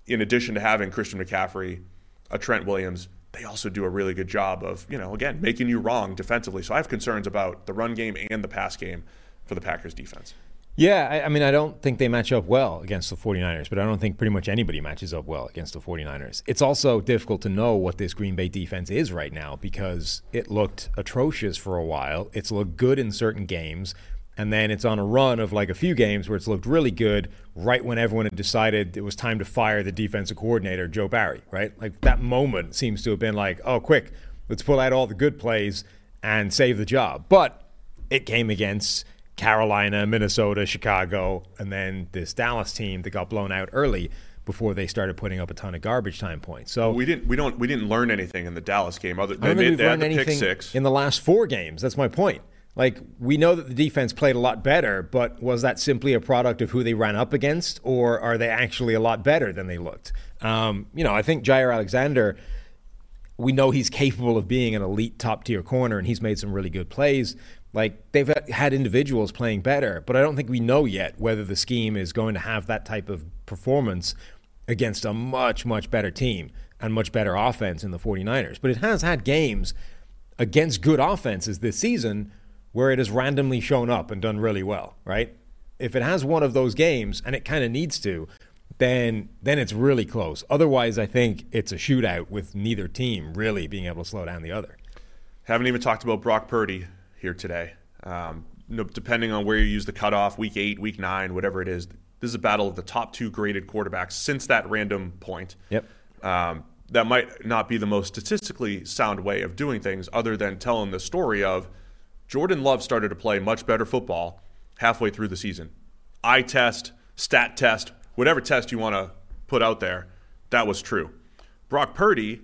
in addition to having Christian McCaffrey, a Trent Williams, they also do a really good job of, you know, again, making you wrong defensively. So I have concerns about the run game and the pass game for the Packers defense. Yeah, I, I, mean, I don't think they match up well against the 49ers, but I don't think pretty much anybody matches up well against the 49ers. It's also difficult to know what this Green Bay defense is right now because it looked atrocious for a while. It's looked good in certain games, and then it's on a run of like a few games where it's looked really good right when everyone had decided it was time to fire the defensive coordinator, Joe Barry, right? Like that moment seems to have been like, oh, quick, let's pull out all the good plays and save the job. But it came against Carolina, Minnesota, Chicago, and then this Dallas team that got blown out early before they started putting up a ton of garbage time points. So we didn't we don't we didn't learn anything in the Dallas game other they, made, they had the pick six in the last four games. That's my point. Like we know that the defense played a lot better, but was that simply a product of who they ran up against, or are they actually a lot better than they looked? Um, you know, I think Jaire Alexander. We know he's capable of being an elite top tier corner, and he's made some really good plays. Like they've had individuals playing better, but I don't think we know yet whether the scheme is going to have that type of performance against a much, much better team and much better offense in the 49ers. But it has had games against good offenses this season where it has randomly shown up and done really well, right? If it has one of those games, and it kind of needs to, then then it's really close. Otherwise, I think it's a shootout with neither team really being able to slow down the other. Haven't even talked about Brock Purdy here today. Um, no, depending on where you use the cutoff, week eight, week nine, whatever it is, this is a battle of the top two graded quarterbacks since that random point. Yep. Um, that might not be the most statistically sound way of doing things, other than telling the story of Jordan Love started to play much better football halfway through the season. Eye test, stat test, whatever test you want to put out there, that was true. Brock Purdy,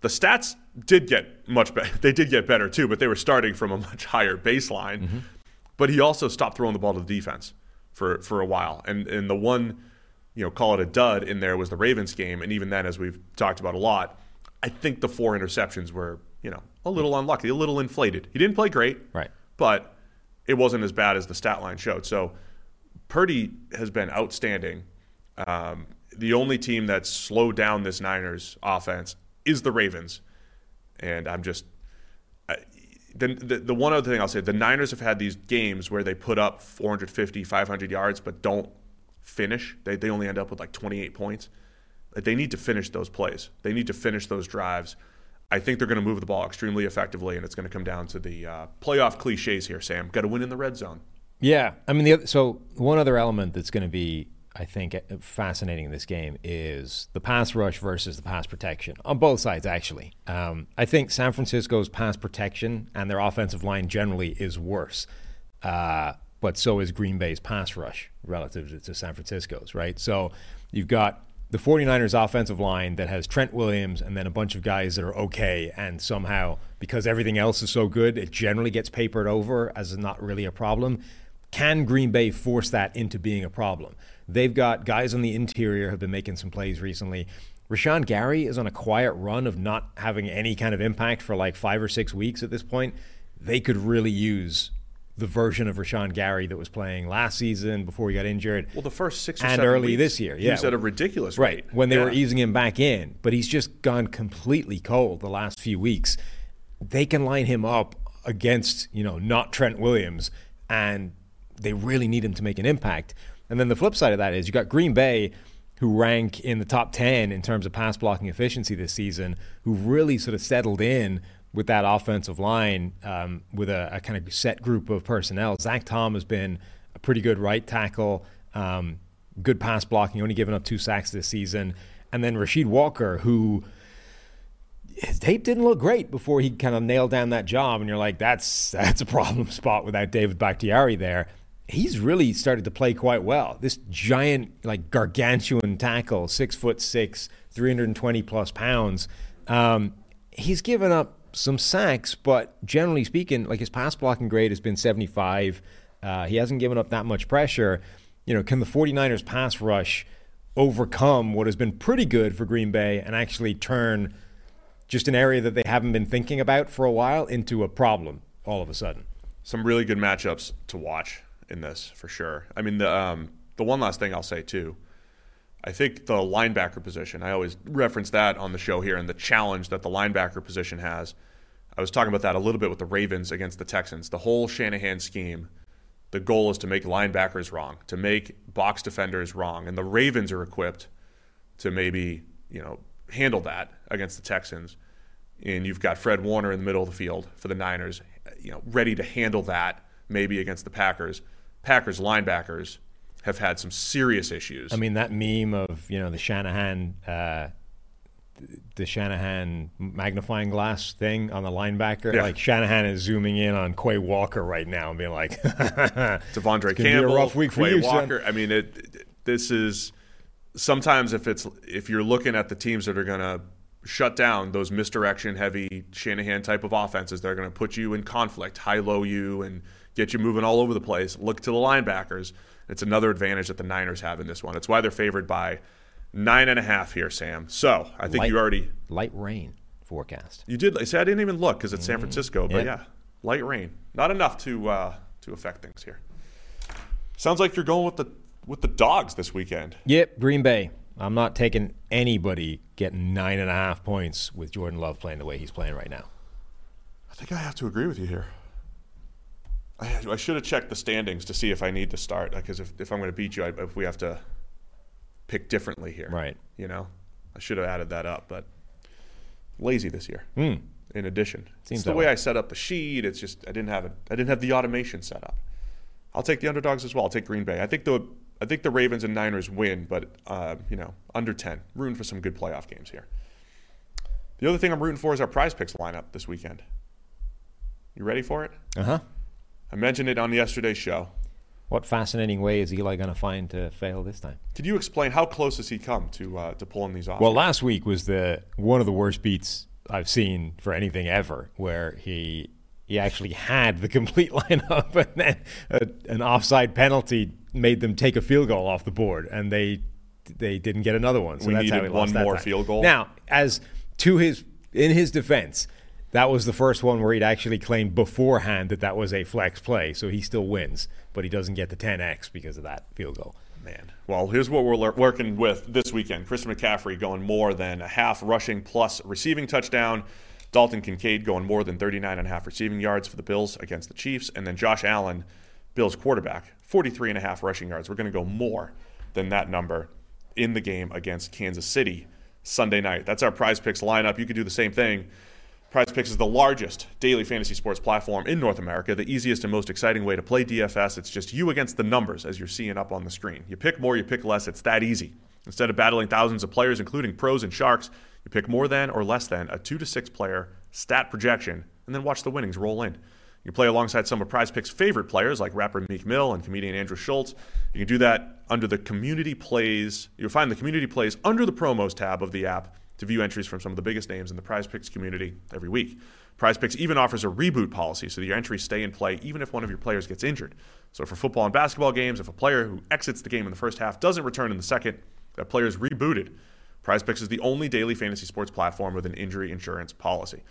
the stats did get much better. They did get better too, but they were starting from a much higher baseline. Mm-hmm. But he also stopped throwing the ball to the defense for for a while. And and the one, you know, call it a dud in there was the Ravens game. And even then, as we've talked about a lot, I think the four interceptions were, you know, a little unlucky, a little inflated. He didn't play great, right? But it wasn't as bad as the stat line showed. So Purdy has been outstanding. Um, the only team that's slowed down this Niners offense is the Ravens, and I'm just the, the, the one other thing I'll say the Niners have had these games where they put up 450, 500 yards, but don't finish. They they only end up with like 28 points. They need to finish those plays. They need to finish those drives. I think they're going to move the ball extremely effectively, and it's going to come down to the uh, playoff cliches here. Sam, got to win in the red zone. Yeah, I mean, the, so one other element that's going to be I think, uh, fascinating in this game is the pass rush versus the pass protection on both sides, actually. Um, I think San Francisco's pass protection and their offensive line generally is worse. Uh, but so is Green Bay's pass rush relative to San Francisco's, right? So you've got the 49ers offensive line that has Trent Williams and then a bunch of guys that are okay and somehow because everything else is so good it generally gets papered over as not really a problem can Green Bay force that into being a problem They've got guys on the interior have been making some plays recently. Rashan Gary is on a quiet run of not having any kind of impact for like five or six weeks at this point. They could really use the version of Rashan Gary that was playing last season before he got injured. Well, the first six or and early weeks, this year, he yeah, was at a ridiculous right rate. when they Yeah. were easing him back in. But he's just gone completely cold the last few weeks. They can line him up against you know not Trent Williams, and they really need him to make an impact. And then the flip side of that is you got Green Bay, who rank in the top 10 in terms of pass blocking efficiency this season, who really sort of settled in with that offensive line um, with a, a, kind of set group of personnel. Zach Tom has been a pretty good right tackle, um, good pass blocking, only given up two sacks this season. And then Rasheed Walker, who his tape didn't look great before he kind of nailed down that job, and you're like, that's that's a problem spot without David Bakhtiari there he's really started to play quite well. This giant, like gargantuan tackle, six foot six, 320 plus pounds. Um, he's given up some sacks, but generally speaking, like his pass blocking grade has been 75. Uh, he hasn't given up that much pressure. You know, can the 49ers pass rush overcome what has been pretty good for Green Bay and actually turn just an area that they haven't been thinking about for a while into a problem all of a sudden? Some really good matchups to watch in this for sure. I mean, the um, the one last thing I'll say too. I think the linebacker position. I always reference that on the show here, and the challenge that the linebacker position has. I was talking about that a little bit with the Ravens against the Texans. The whole Shanahan scheme. The goal is to make linebackers wrong, to make box defenders wrong, and the Ravens are equipped to maybe you know handle that against the Texans. And you've got Fred Warner in the middle of the field for the Niners, you know, ready to handle that maybe against the Packers. Packers linebackers have had some serious issues. I mean, that meme of you know the Shanahan, uh, the Shanahan magnifying glass thing on the linebacker. Yeah. Like Shanahan is zooming in on Quay Walker right now and being like, De'Vondre It's gonna be a Campbell, rough week for Quay you, son. Walker. I mean, it, it- This is sometimes if it's if you're looking at the teams that are going to shut down those misdirection heavy Shanahan type of offenses, they're going to put you in conflict, high low you, and get you moving all over the place. Look to the linebackers. It's another advantage that the Niners have in this one. It's why they're favored by nine and a half here, Sam. So I think Light- you already light rain forecast. you did. See, I didn't even look because it's San Francisco, but Mm. Yeah. yeah, light rain, not enough to uh, to affect things here. Sounds like you're going with the with the dogs this weekend. Yep, Green Bay. I'm not taking anybody getting nine and a half points with Jordan Love playing the way he's playing right now. I think I have to agree with you here. I, I should have checked the standings to see if I need to start because if, if I'm going to beat you, I, if we have to pick differently here. Right. You know, I should have added that up, but lazy this year. In addition. Seems it's the way way. I set up the sheet. It's just I didn't have it. I didn't have the automation set up. I'll take the underdogs as well. I'll take Green Bay. I think the I think the Ravens and Niners win, but uh, you know, under ten. Rooting for some good playoff games here. The other thing I'm rooting for is our Prize Picks lineup this weekend. You ready for it? Uh huh. I mentioned it on yesterday's show. What fascinating way is Eli going to find to fail this time? Could you explain how close has he come to uh, to pulling these off? Well, last week was the one of the worst beats I've seen for anything ever, where he he actually had the complete lineup, and then a, an offside penalty made them take a field goal off the board, and they they didn't get another one. So We that's how needed he lost one that more time. field goal? Now, as to his in his defense. That was the first one where he'd actually claimed beforehand that that was a flex play, so he still wins, but he doesn't get the 10x because of that field goal. Man. Well, here's what we're working with this weekend. Christian McCaffrey going more than a half rushing plus receiving touchdown. Dalton Kincaid going more than 39 and a half receiving yards for the Bills against the Chiefs. And then Josh Allen, Bills quarterback, 43 and a half rushing yards. We're going to go more than that number in the game against Kansas City Sunday night. That's our prize picks lineup. You could do the same thing. Prize Picks is the largest daily fantasy sports platform in North America, the easiest and most exciting way to play DFS. It's just you against the numbers as you're seeing up on the screen. You pick more, you pick less. It's that easy. Instead of battling thousands of players, including pros and sharks, you pick more than or less than a two to six player stat projection and then watch the winnings roll in. You play alongside some of Prize Picks' favorite players like rapper Meek Mill and comedian Andrew Schulz. You can do that under the Community Plays. You'll find the Community Plays under the Promos tab of the app to view entries from some of the biggest names in the Prize Picks community every week. Prize Picks even offers a reboot policy so that your entries stay in play even if one of your players gets injured. So for football and basketball games, if a player who exits the game in the first half doesn't return in the second, that player is rebooted. Prize Picks is the only daily fantasy sports platform with an injury insurance policy.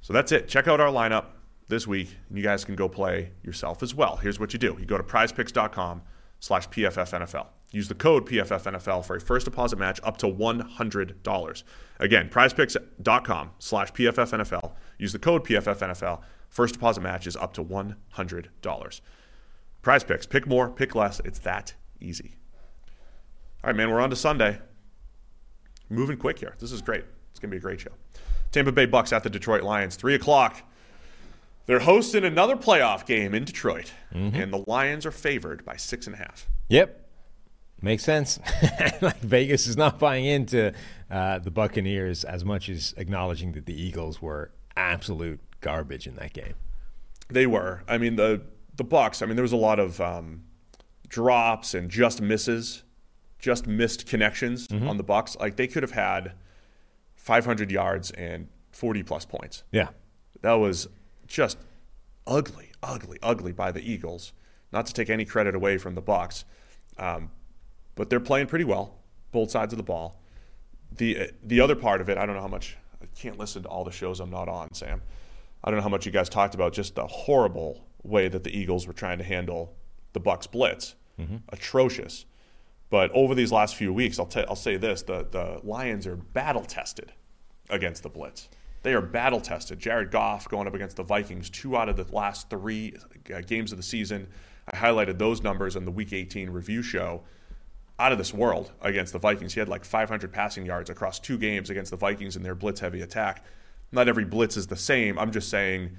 So that's it. Check out our lineup this week, and you guys can go play yourself as well. Here's what you do. You go to prizepicks.com slash PFFNFL. Use the code PFFNFL for a first deposit match up to $100. Again, prizepicks.com slash PFFNFL. Use the code PFFNFL. First deposit match is up to $100. Prize Picks. Pick more, pick less. It's that easy. All right, man, we're on to Sunday. Moving quick here. This is great. It's going to be a great show. Tampa Bay Bucks at the Detroit Lions, 3 o'clock. They're hosting another playoff game in Detroit, mm-hmm. and the Lions are favored by six and a half. Yep. Makes sense. like Vegas is not buying into uh, the Buccaneers as much as acknowledging that the Eagles were absolute garbage in that game. They were. I mean, the the Bucks. I mean, there was a lot of um, drops and just misses, just missed connections on the Bucks. Like they could have had 500 yards and 40 plus points. Yeah. That was just ugly, ugly, ugly by the Eagles. Not to take any credit away from the Bucks, um, but they're playing pretty well, both sides of the ball. the The other part of it, I don't know how much. I can't listen to all the shows I'm not on, Sam. I don't know how much you guys talked about just the horrible way that the Eagles were trying to handle the Bucks blitz. Atrocious. But over these last few weeks, I'll, t- I'll say this: the the Lions are battle tested against the blitz. They are battle tested. Jared Goff going up against the Vikings, two out of the last three uh, games of the season. I highlighted those numbers on the Week 18 review show. Out of this world against the Vikings. He had like 500 passing yards across two games against the Vikings in their blitz heavy attack. Not every blitz is the same. I'm just saying,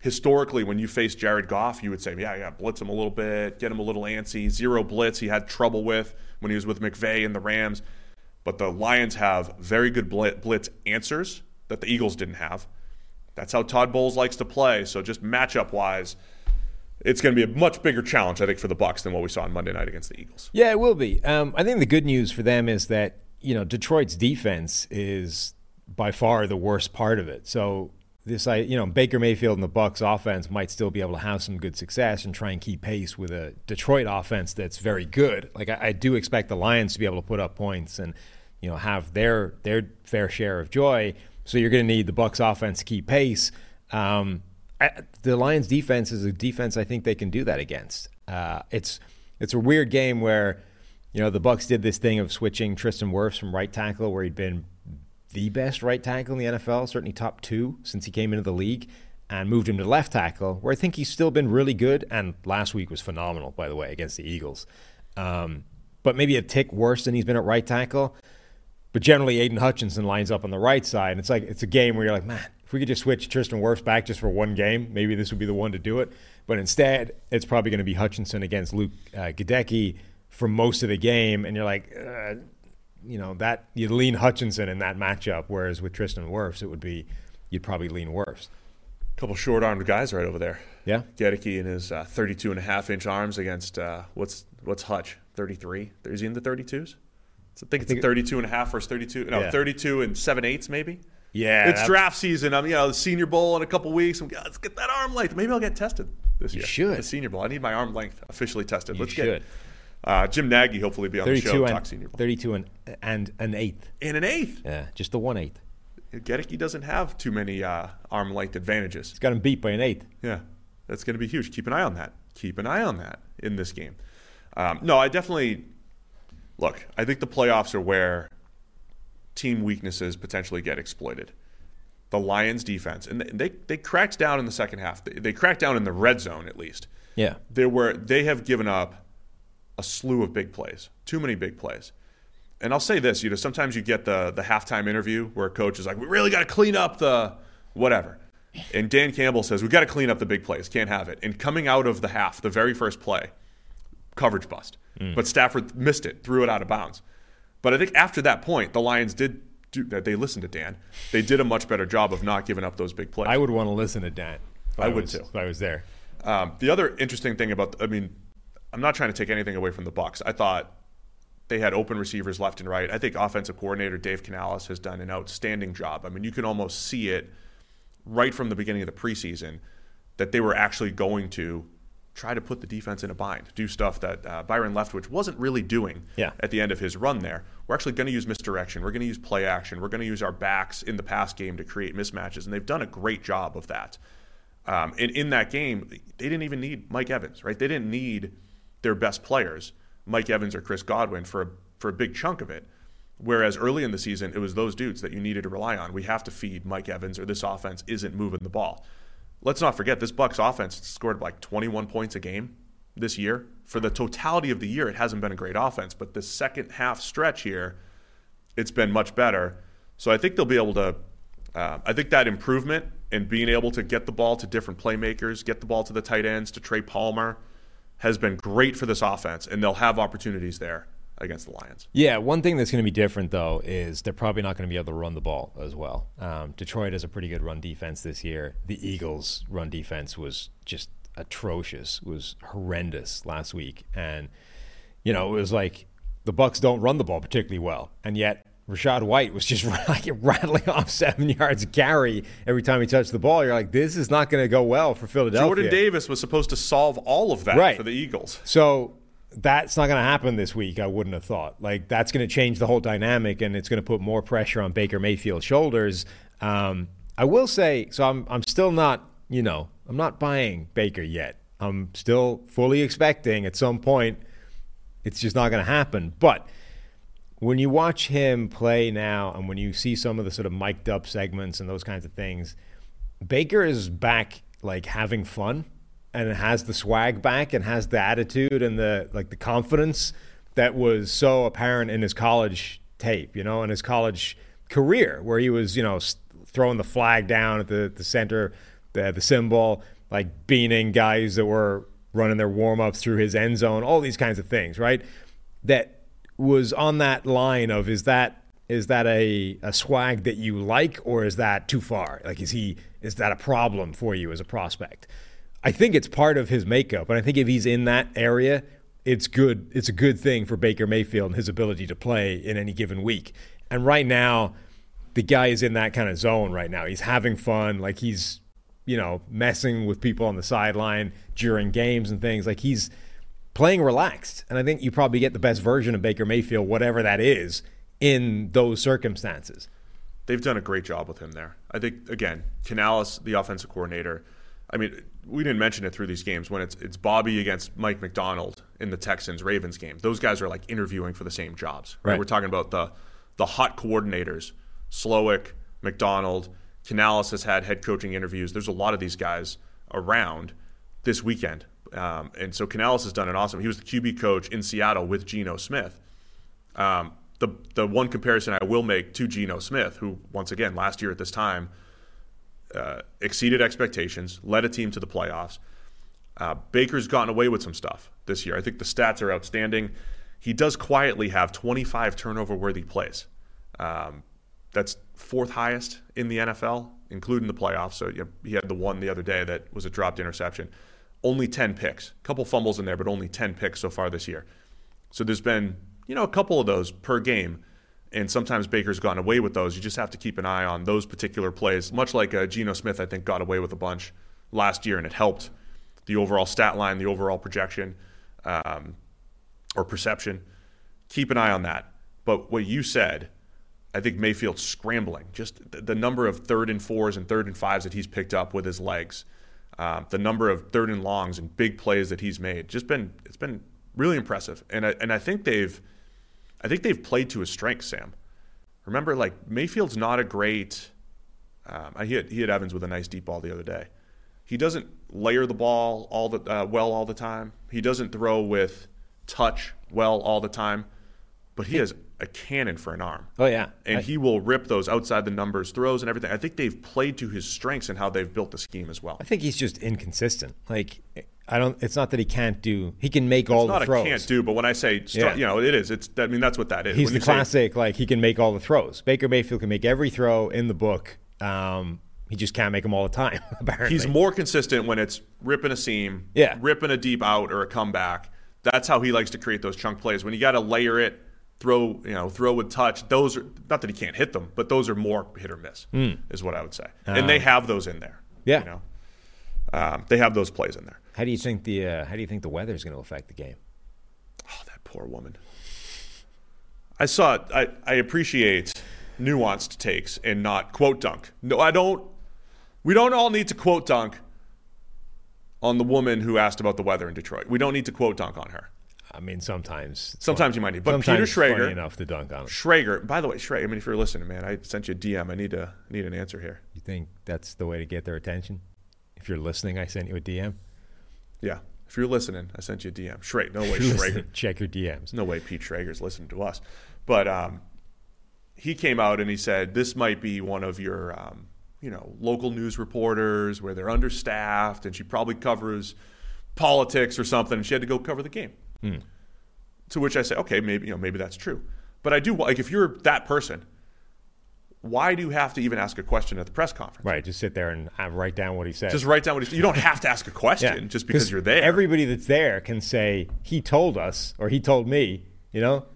historically, when you face Jared Goff, you would say, yeah, yeah, blitz him a little bit, get him a little antsy. Zero blitz he had trouble with when he was with McVay and the Rams. But the Lions have very good blitz answers that the Eagles didn't have. That's how Todd Bowles likes to play. So just matchup wise, it's going to be a much bigger challenge, I think, for the Bucks than what we saw on Monday night against the Eagles. Yeah, it will be. Um, I think the good news for them is that you know Detroit's defense is by far the worst part of it. So this, I you know, Baker Mayfield and the Bucks offense might still be able to have some good success and try and keep pace with a Detroit offense that's very good. Like I, I do expect the Lions to be able to put up points and you know have their their fair share of joy. So you're going to need the Bucks offense to keep pace. Um, The Lions defense is a defense I think they can do that against. Uh, it's it's a weird game where you know the Bucks did this thing of switching Tristan Wirfs from right tackle where he'd been the best right tackle in the NFL, certainly top two since he came into the league, and moved him to left tackle where I think he's still been really good. And last week was phenomenal, by the way, against the Eagles. Um, but maybe a tick worse than he's been at right tackle. But generally, Aidan Hutchinson lines up on the right side. And it's like it's a game where you're like, man, if we could just switch Tristan Wirfs back just for one game, maybe this would be the one to do it. But instead, it's probably going to be Hutchinson against Luke uh, Goedeke for most of the game. And you're like, uh, you know, that you'd lean Hutchinson in that matchup, whereas with Tristan Wirfs, it would be you'd probably lean Wirfs. couple short armed guys right over there. Yeah. Goedeke in his uh, 32 and a half inch arms against uh, what's what's Hutch 33. Is he in the 32s? I think it's a 32 and a half versus 32. No, Yeah. 32 and 7 eighths maybe. Yeah, it's draft season. I'm you know the Senior Bowl in a couple weeks. I'm, let's get that arm length. Maybe I'll get tested this You year. should. the Senior Bowl. I need my arm length officially tested. You let's should. get uh, Jim Nagy hopefully be on the show. 32 Talk and Senior Bowl 32 and and an eighth. in an eighth. Yeah, just the one eighth. Goedeke doesn't have too many uh, arm length advantages. He's got him beat by an eighth. Yeah, that's going to be huge. Keep an eye on that. Keep an eye on that in this game. Um, no, I definitely look. I think the playoffs are where team weaknesses potentially get exploited. The Lions' defense, and they they cracked down in the second half. They, they cracked down in the red zone at least. Yeah. There were they have given up a slew of big plays, too many big plays. And I'll say this, you know, sometimes you get the the halftime interview where a coach is like, "We really got to clean up the whatever," and Dan Campbell says, "We got to clean up the big plays. Can't have it." And coming out of the half, the very first play, coverage bust, mm. but Stafford missed it, threw it out of bounds. But I think after that point, the Lions did do that. They listened to Dan. They did a much better job of not giving up those big plays. I would want to listen to Dan. if I would was- too. If I was there. Um, the other interesting thing about, I mean, I'm not trying to take anything away from the Bucks. I thought they had open receivers left and right. I think offensive coordinator Dave Canales has done an outstanding job. I mean, you can almost see it right from the beginning of the preseason that they were actually going to try to put the defense in a bind, do stuff that uh, Byron Leftwich wasn't really doing Yeah. at the end of his run there. We're actually going to use misdirection. We're going to use play action. We're going to use our backs in the pass game to create mismatches, and they've done a great job of that. Um, and in that game, they didn't even need Mike Evans, right? They didn't need their best players, Mike Evans or Chris Godwin, for a, for a big chunk of it. Whereas early in the season, it was those dudes that you needed to rely on. We have to feed Mike Evans, or this offense isn't moving the ball. Let's not forget this Bucks offense scored like 21 points a game this year. For the totality of the year, it hasn't been a great offense, but the second half stretch here, it's been much better. So I think they'll be able to. Uh, I think that improvement in being able to get the ball to different playmakers, get the ball to the tight ends, to Trey Palmer, has been great for this offense, and they'll have opportunities there against the Lions. Yeah, one thing that's going to be different though is they're probably not going to be able to run the ball as well. Um, Detroit has a pretty good run defense this year. The Eagles' run defense was just atrocious, was horrendous last week, and you know it was like the Bucks don't run the ball particularly well, and yet Rachaad White was just like rattling off seven yards a carry every time he touched the ball. You're like, this is not going to go well for Philadelphia. Jordan Davis was supposed to solve all of that Right. for the Eagles. So that's not going to happen this week. I wouldn't have thought. Like that's going to change the whole dynamic, and it's going to put more pressure on Baker Mayfield's shoulders. Um, I will say, so I'm I'm still not, you know, I'm not buying Baker yet. I'm still fully expecting at some point it's just not going to happen. But when you watch him play now, and when you see some of the sort of mic'd up segments and those kinds of things, Baker is back like having fun and has the swag back and has the attitude and the like the confidence that was so apparent in his college tape, you know, in his college career where he was, you know, throwing the flag down at the, the center, the, the symbol, like beaning guys that were running their warm ups through his end zone, all these kinds of things, right? That was on that line of is that is that a, a swag that you like or is that too far? Like is he is that a problem for you as a prospect? I think it's part of his makeup, and I think if he's in that area, it's good. It's a good thing for Baker Mayfield and his ability to play in any given week. And right now, the guy is in that kind of zone right now. He's having fun, like he's you know messing with people on the sideline during games and things. Like he's playing relaxed, and I think you probably get the best version of Baker Mayfield, whatever that is, in those circumstances. They've done a great job with him there. I think again, Canales, the offensive coordinator. I mean, we didn't mention it through these games when it's it's Bobby against Mike Macdonald in the Texans Ravens game. Those guys are like interviewing for the same jobs. Right? Right. We're talking about the the hot coordinators, Slowik, Macdonald, Canales has had head coaching interviews. There's a lot of these guys around this weekend. Um, and so Canales has done an awesome. He was the QB coach in Seattle with Geno Smith. Um, the the one comparison I will make to Geno Smith, who once again last year at this time uh, exceeded expectations, led a team to the playoffs. Uh, Baker's gotten away with some stuff this year. I think the stats are outstanding. He does quietly have 25 turnover worthy plays. Um, that's fourth highest in the NFL, including the playoffs. So you know, he had the one the other day that was a dropped interception. Only 10 picks, a couple fumbles in there, but only 10 picks so far this year. So there's been you know a couple of those per game, and sometimes Baker's gone away with those. You just have to keep an eye on those particular plays. Much like uh, Geno Smith, I think got away with a bunch last year, and it helped the overall stat line, the overall projection, um, or perception. Keep an eye on that. But what you said I think Mayfield's scrambling. Just the, the, number of third and fours and third and fives that he's picked up with his legs, um, the number of third and longs and big plays that he's made, just been it's been really impressive. And I, and I think they've I think they've played to his strengths, Sam. Remember, like Mayfield's not a great. Um, I hit he hit Evans with a nice deep ball the other day. He doesn't layer the ball all the uh, well all the time. He doesn't throw with touch well all the time, but he has a cannon for an arm. Oh yeah, and I, he will rip those outside the numbers throws and everything. I think they've played to his strengths and how they've built the scheme as well. I think he's just inconsistent. Like I don't. It's not that he can't do. He can make all the throws it's not can't do, but when I say str- Yeah. you know it is. It's I mean that's what that is. He's When the you say- classic. like he can make all the throws. Baker Mayfield can make every throw in the book. Um, he just can't make them all the time. Apparently, He's more consistent when it's ripping a seam, Yeah. ripping a deep out or a comeback. That's how he likes to create those chunk plays. When you got to layer it, throw you know throw with touch. Those are not that he can't hit them, but those are more hit or miss. Is what I would say, and they have those in there. Yeah. you know, um, they have those plays in there. How do you think the uh, How do you think the weather is going to affect the game? Oh, that poor woman. I saw it. I, I appreciate nuanced takes and not quote dunk. No, I don't. We don't all need to quote dunk on the woman who asked about the weather in Detroit. We don't need to quote dunk on her. I mean, sometimes Sometimes fun- you might need. But sometimes Peter Schrager, enough to dunk on him. Schrager. By the way, Schrager. I mean, if you're listening, man, I sent you a DM. I need to need an answer here. You think that's the way to get their attention? If you're listening, I sent you a DM. Yeah, if you're listening, I sent you a DM. Schrager. No way, Schrager. check your DMs. No way Pete Schrager's listening to us. But um, he came out and he said this might be one of your, um, you know, local news reporters where they're understaffed, and she probably covers politics or something, and she had to go cover the game. To which I say, okay, maybe you know, maybe that's true. But I do like if you're that person, why do you have to even ask a question at the press conference? Right, just sit there and uh, write down what he said. Just write down what he, you don't have to ask a question just because you're there. Everybody that's there can say he told us or he told me. You know,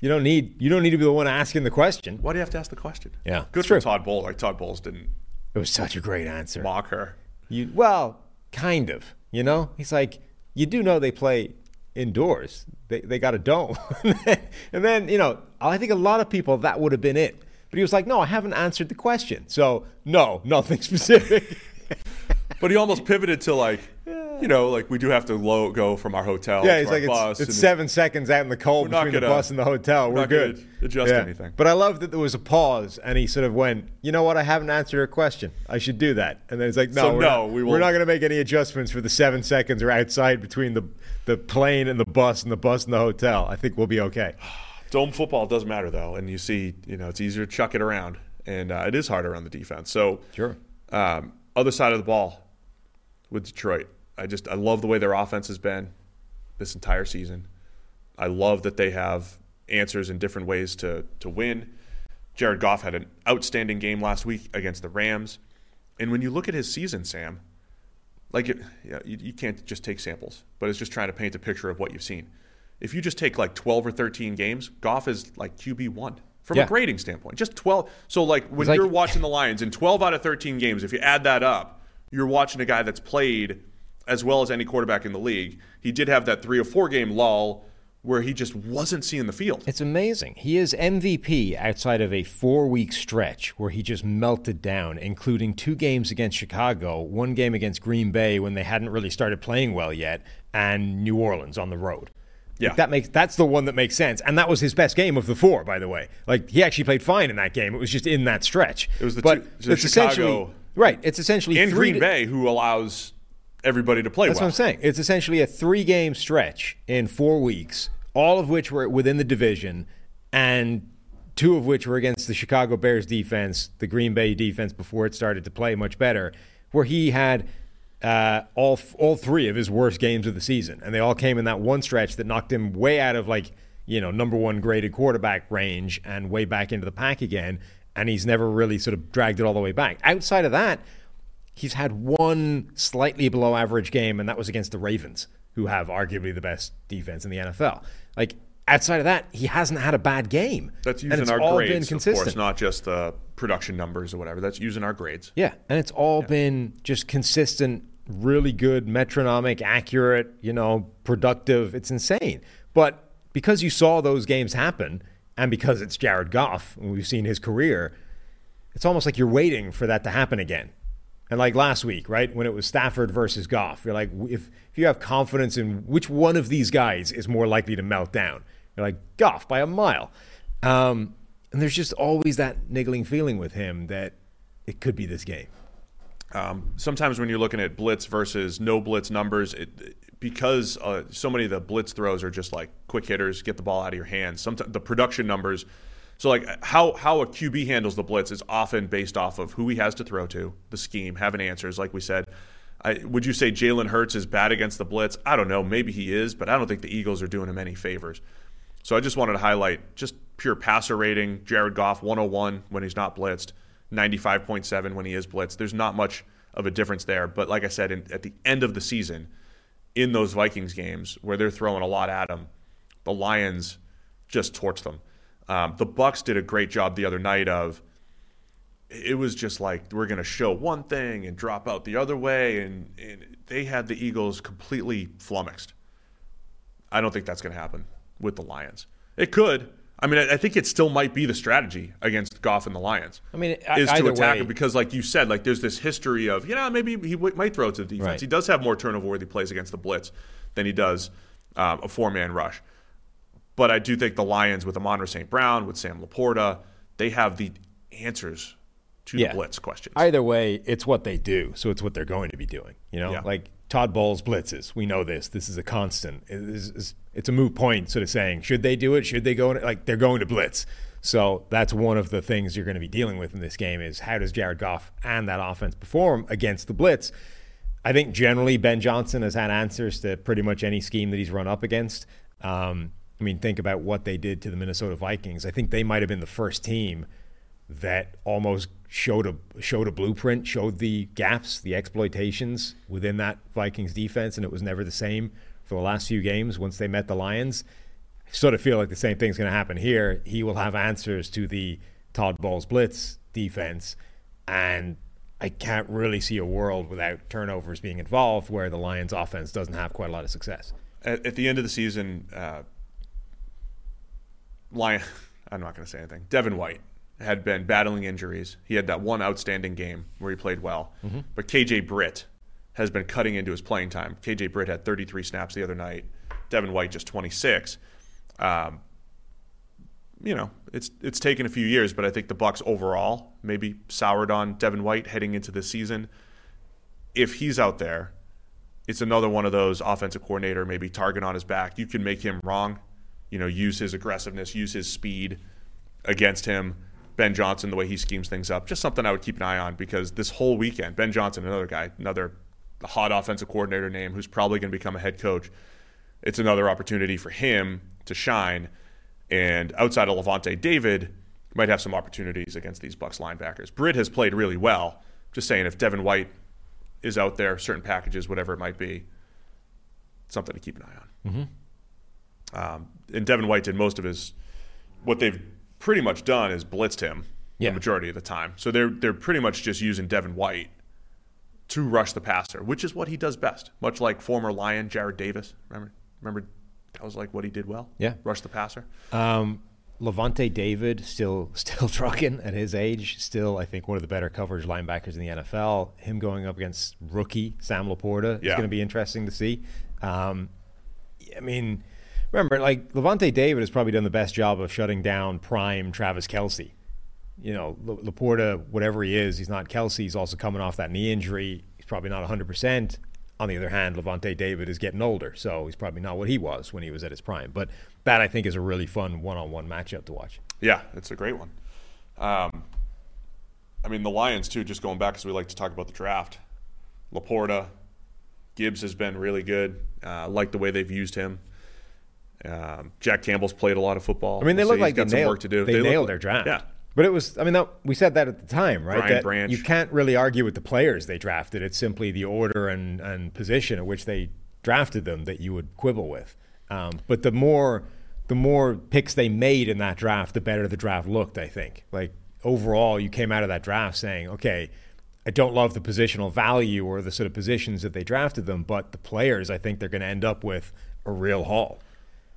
you don't need you don't need to be the one asking the question. why do you have to ask the question? Yeah, good it's for true. Todd Bowles. Like Todd Bowles didn't It was such a great answer. mock her. You well, kind of. You know, he's like, you do know they play indoors. They they got a dome, and then you know, I think a lot of people that would have been it. But he was like, no, I haven't answered the question. So no, nothing specific. But he almost pivoted to like, you know, like we do have to low go from our hotel. yeah, to he's like, bus, it's, it's seven seconds out in the cold between the gonna- bus and the hotel. We're, not good. adjust anything. But I love that there was a pause, and he sort of went, "You know what? I haven't answered your question. I should do that." And then he's like, "No, So we're no, not, we we're not going to make any adjustments for the seven seconds or outside between the the plane and the bus and the bus and the hotel. I think we'll be okay." Dome football does matter though, and you see, you know, it's easier to chuck it around, and uh, it is harder on the defense. So Sure. Um, other side of the ball with Detroit, I just I love the way their offense has been this entire season. I love that they have answers in different ways to to win. Jared Goff had an outstanding game last week against the Rams, and when you look at his season, Sam, like it, yeah, you, you can't just take samples, but it's just trying to paint a picture of what you've seen. If you just take like 12 or 13 games, Goff is like QB one from Yeah. a grading standpoint. Just 12. So like when like- you're watching the Lions in 12 out of 13 games, if you add that up, you're watching a guy that's played as well as any quarterback in the league. He did have that three or four game lull where he just wasn't seeing the field. It's amazing. He is MVP outside of a four week stretch where he just melted down, including two games against Chicago, one game against Green Bay when they hadn't really started playing well yet, and New Orleans on the road. Yeah. Like, that makes that's the one that makes sense. And that was his best game of the four, by the way. Like he actually played fine in that game. It was just in that stretch. It was the but two- it's Chicago- essentially right. It's essentially in Green to- Bay, who allows everybody to play That's well. what I'm saying. It's essentially a three game stretch in four weeks, all of which were within the division, and two of which were against the Chicago Bears defense, the Green Bay defense before it started to play much better, where he had uh, all all three of his worst games of the season, and they all came in that one stretch that knocked him way out of like you know number one graded quarterback range and way back into the pack again, and he's never really sort of dragged it all the way back. Outside of that, he's had one slightly below average game, and that was against the Ravens, who have arguably the best defense in the NFL. Like outside of that, he hasn't had a bad game. That's And using it's our all been grades, of course, not just the production numbers or whatever. That's using our grades. Yeah, and it's all been just consistent, really good, metronomic, accurate, you know, productive. It's insane. But because you saw those games happen, and because it's Jared Goff, and we've seen his career, it's almost like you're waiting for that to happen again. And like last week, right, when it was Stafford versus Goff, you're like, if if you have confidence in which one of these guys is more likely to melt down, you're like Goff by a mile. Um, and there's just always that niggling feeling with him that it could be this game. Um, sometimes when you're looking at blitz versus no blitz numbers, it, because uh, so many of the blitz throws are just like quick hitters, get the ball out of your hands. Sometimes the production numbers. So like how how a QB handles the blitz is often based off of who he has to throw to, the scheme, having answers. Like we said, I, would you say Jalen Hurts is bad against the blitz? I don't know. Maybe he is, but I don't think the Eagles are doing him any favors. So I just wanted to highlight just pure passer rating. Jared Goff 101 when he's not blitzed, 95.7 when he is blitzed. There's not much of a difference there. But like I said, in, at the end of the season, in those Vikings games where they're throwing a lot at him, the Lions just torch them. Um, the Bucks did a great job the other night of it was just like we're going to show one thing and drop out the other way, and, and they had the Eagles completely flummoxed. I don't think that's going to happen with the Lions. It could. I mean, I, think it still might be the strategy against Goff and the Lions. I mean, is to attack way- him because, like you said, like there's this history of you know maybe he w- might throw it to the defense. Right. He does have more turnover-worthy plays against the blitz than he does um, a four-man rush. But I do think the Lions with Amon St. Brown, with Sam LaPorta, they have the answers to Yeah. the blitz questions. Either way, it's what they do, so it's what they're going to be doing. You know, Yeah. like Todd Bowles blitzes. We know this. This is a constant. It is- is- it's a moot point, sort of saying, should they do it? Should they go? In, like they're going to blitz. So that's one of the things you're going to be dealing with in this game is how does Jared Goff and that offense perform against the blitz? I think generally Ben Johnson has had answers to pretty much any scheme that he's run up against. Um, I mean, think about what they did to the Minnesota Vikings. I think they might have been the first team that almost showed a showed a blueprint, showed the gaps, the exploitations within that Vikings defense, and it was never the same for the last few games once they met the Lions. I sort of feel like the same thing's going to happen here. He will have answers to the Todd Bowles blitz defense, and I can't really see a world without turnovers being involved where the Lions offense doesn't have quite a lot of success. at, at the end of the season, uh, Lion, I'm not going to say anything. Devin White had been battling injuries. He had that one outstanding game where he played well. But KJ Britt has been cutting into his playing time. KJ Britt had 33 snaps the other night. Devin White just 26. Um, you know, it's it's taken a few years, but I think the Bucks overall maybe soured on Devin White heading into this season. If he's out there, it's another one of those offensive coordinator maybe target on his back. You can make him wrong, you know, use his aggressiveness, use his speed against him. Ben Johnson, the way he schemes things up, just something I would keep an eye on because this whole weekend, Ben Johnson, another guy, another hot offensive coordinator name who's probably going to become a head coach. It's another opportunity for him to shine. And outside of Lavonte David, might have some opportunities against these Bucks linebackers. Britt has played really well. Just saying, if Devin White is out there, certain packages, whatever it might be, something to keep an eye on. Mm-hmm. Um, and Devin White did most of his. What they've pretty much done is blitzed him Yeah. the majority of the time. So they're they're pretty much just using Devin White to rush the passer, which is what he does best. Much like former Lion Jarrad Davis. Remember, remember that was like what he did well. Yeah. rush the passer. Um, Lavonte David still still trucking at his age. Still, I think one of the better coverage linebackers in the NFL. Him going up against rookie Sam LaPorta is going to be interesting to see. Um, I mean, remember, like Lavonte David has probably done the best job of shutting down prime Travis Kelce. You know, La- LaPorta, whatever he is, he's not Kelce. He's also coming off that knee injury. He's probably not 100%. On the other hand, Lavonte David is getting older, so he's probably not what he was when he was at his prime. But that I think is a really fun one-on-one matchup to watch. Yeah, it's a great one. Um, I mean, the Lions too. Just going back because we like to talk about the draft. LaPorta, Gibbs has been really good. Uh, like the way they've used him. Um, Jack Campbell's played a lot of football. I mean, they We'll look see. like he's got they some nailed, work to do. They, look nailed like- their draft. Yeah, But it was, I mean, that, we said that at the time, right? Brian that Branch. You can't really argue with the players they drafted. It's simply the order and, and position at which they drafted them that you would quibble with. Um, but the more the more picks they made in that draft, the better the draft looked. I think. Like overall, you came out of that draft saying, okay. I don't love the positional value or the sort of positions that they drafted them, but the players, I think they're going to end up with a real haul.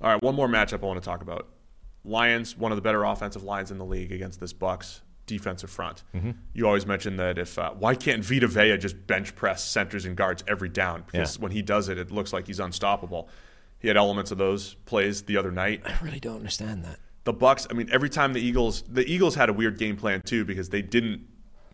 All right, one more matchup I want to talk about. Lions, one of the better offensive lines in the league against this Bucks defensive front. Mm-hmm. You always mention that if uh, why can't Vita Vea just bench press centers and guards every down? Because Yeah. when he does it, it looks like he's unstoppable. He had elements of those plays the other night. I really don't understand that. The Bucks, I mean, every time the Eagles, the Eagles had a weird game plan too because they didn't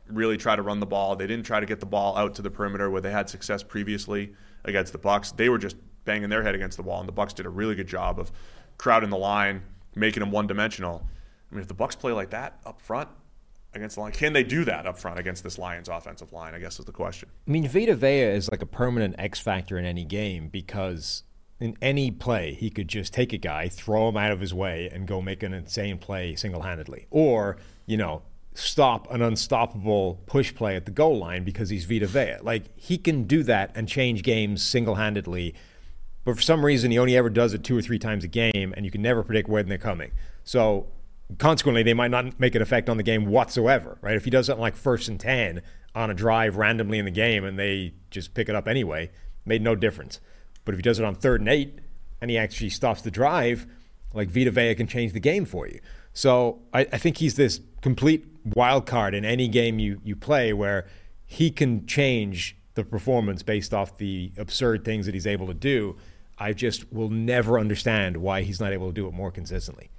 really try to run the ball. They didn't try to get the ball out to the perimeter where they had success previously against the Bucks. They were just banging their head against the wall, and the Bucks did a really good job of crowding the line, making them one-dimensional. I mean, if the Bucks play like that up front against the line, can they do that up front against this Lions offensive line? I guess is the question. I mean, Vita Vea is like a permanent X factor in any game because in any play, he could just take a guy, throw him out of his way, and go make an insane play single handedly. Or, you know, stop an unstoppable push play at the goal line because he's Vita Vea. Like, he can do that and change games single handedly. But for some reason, he only ever does it two or three times a game, and you can never predict when they're coming. So, consequently, they might not make an effect on the game whatsoever, right? If he does something like first and 10 on a drive randomly in the game and they just pick it up anyway, made no difference. But if he does it on third and eight and he actually stops the drive, like Vita Vea can change the game for you. So I, I think he's this complete wild card in any game you, you play where he can change the performance based off the absurd things that he's able to do. I just will never understand why he's not able to do it more consistently.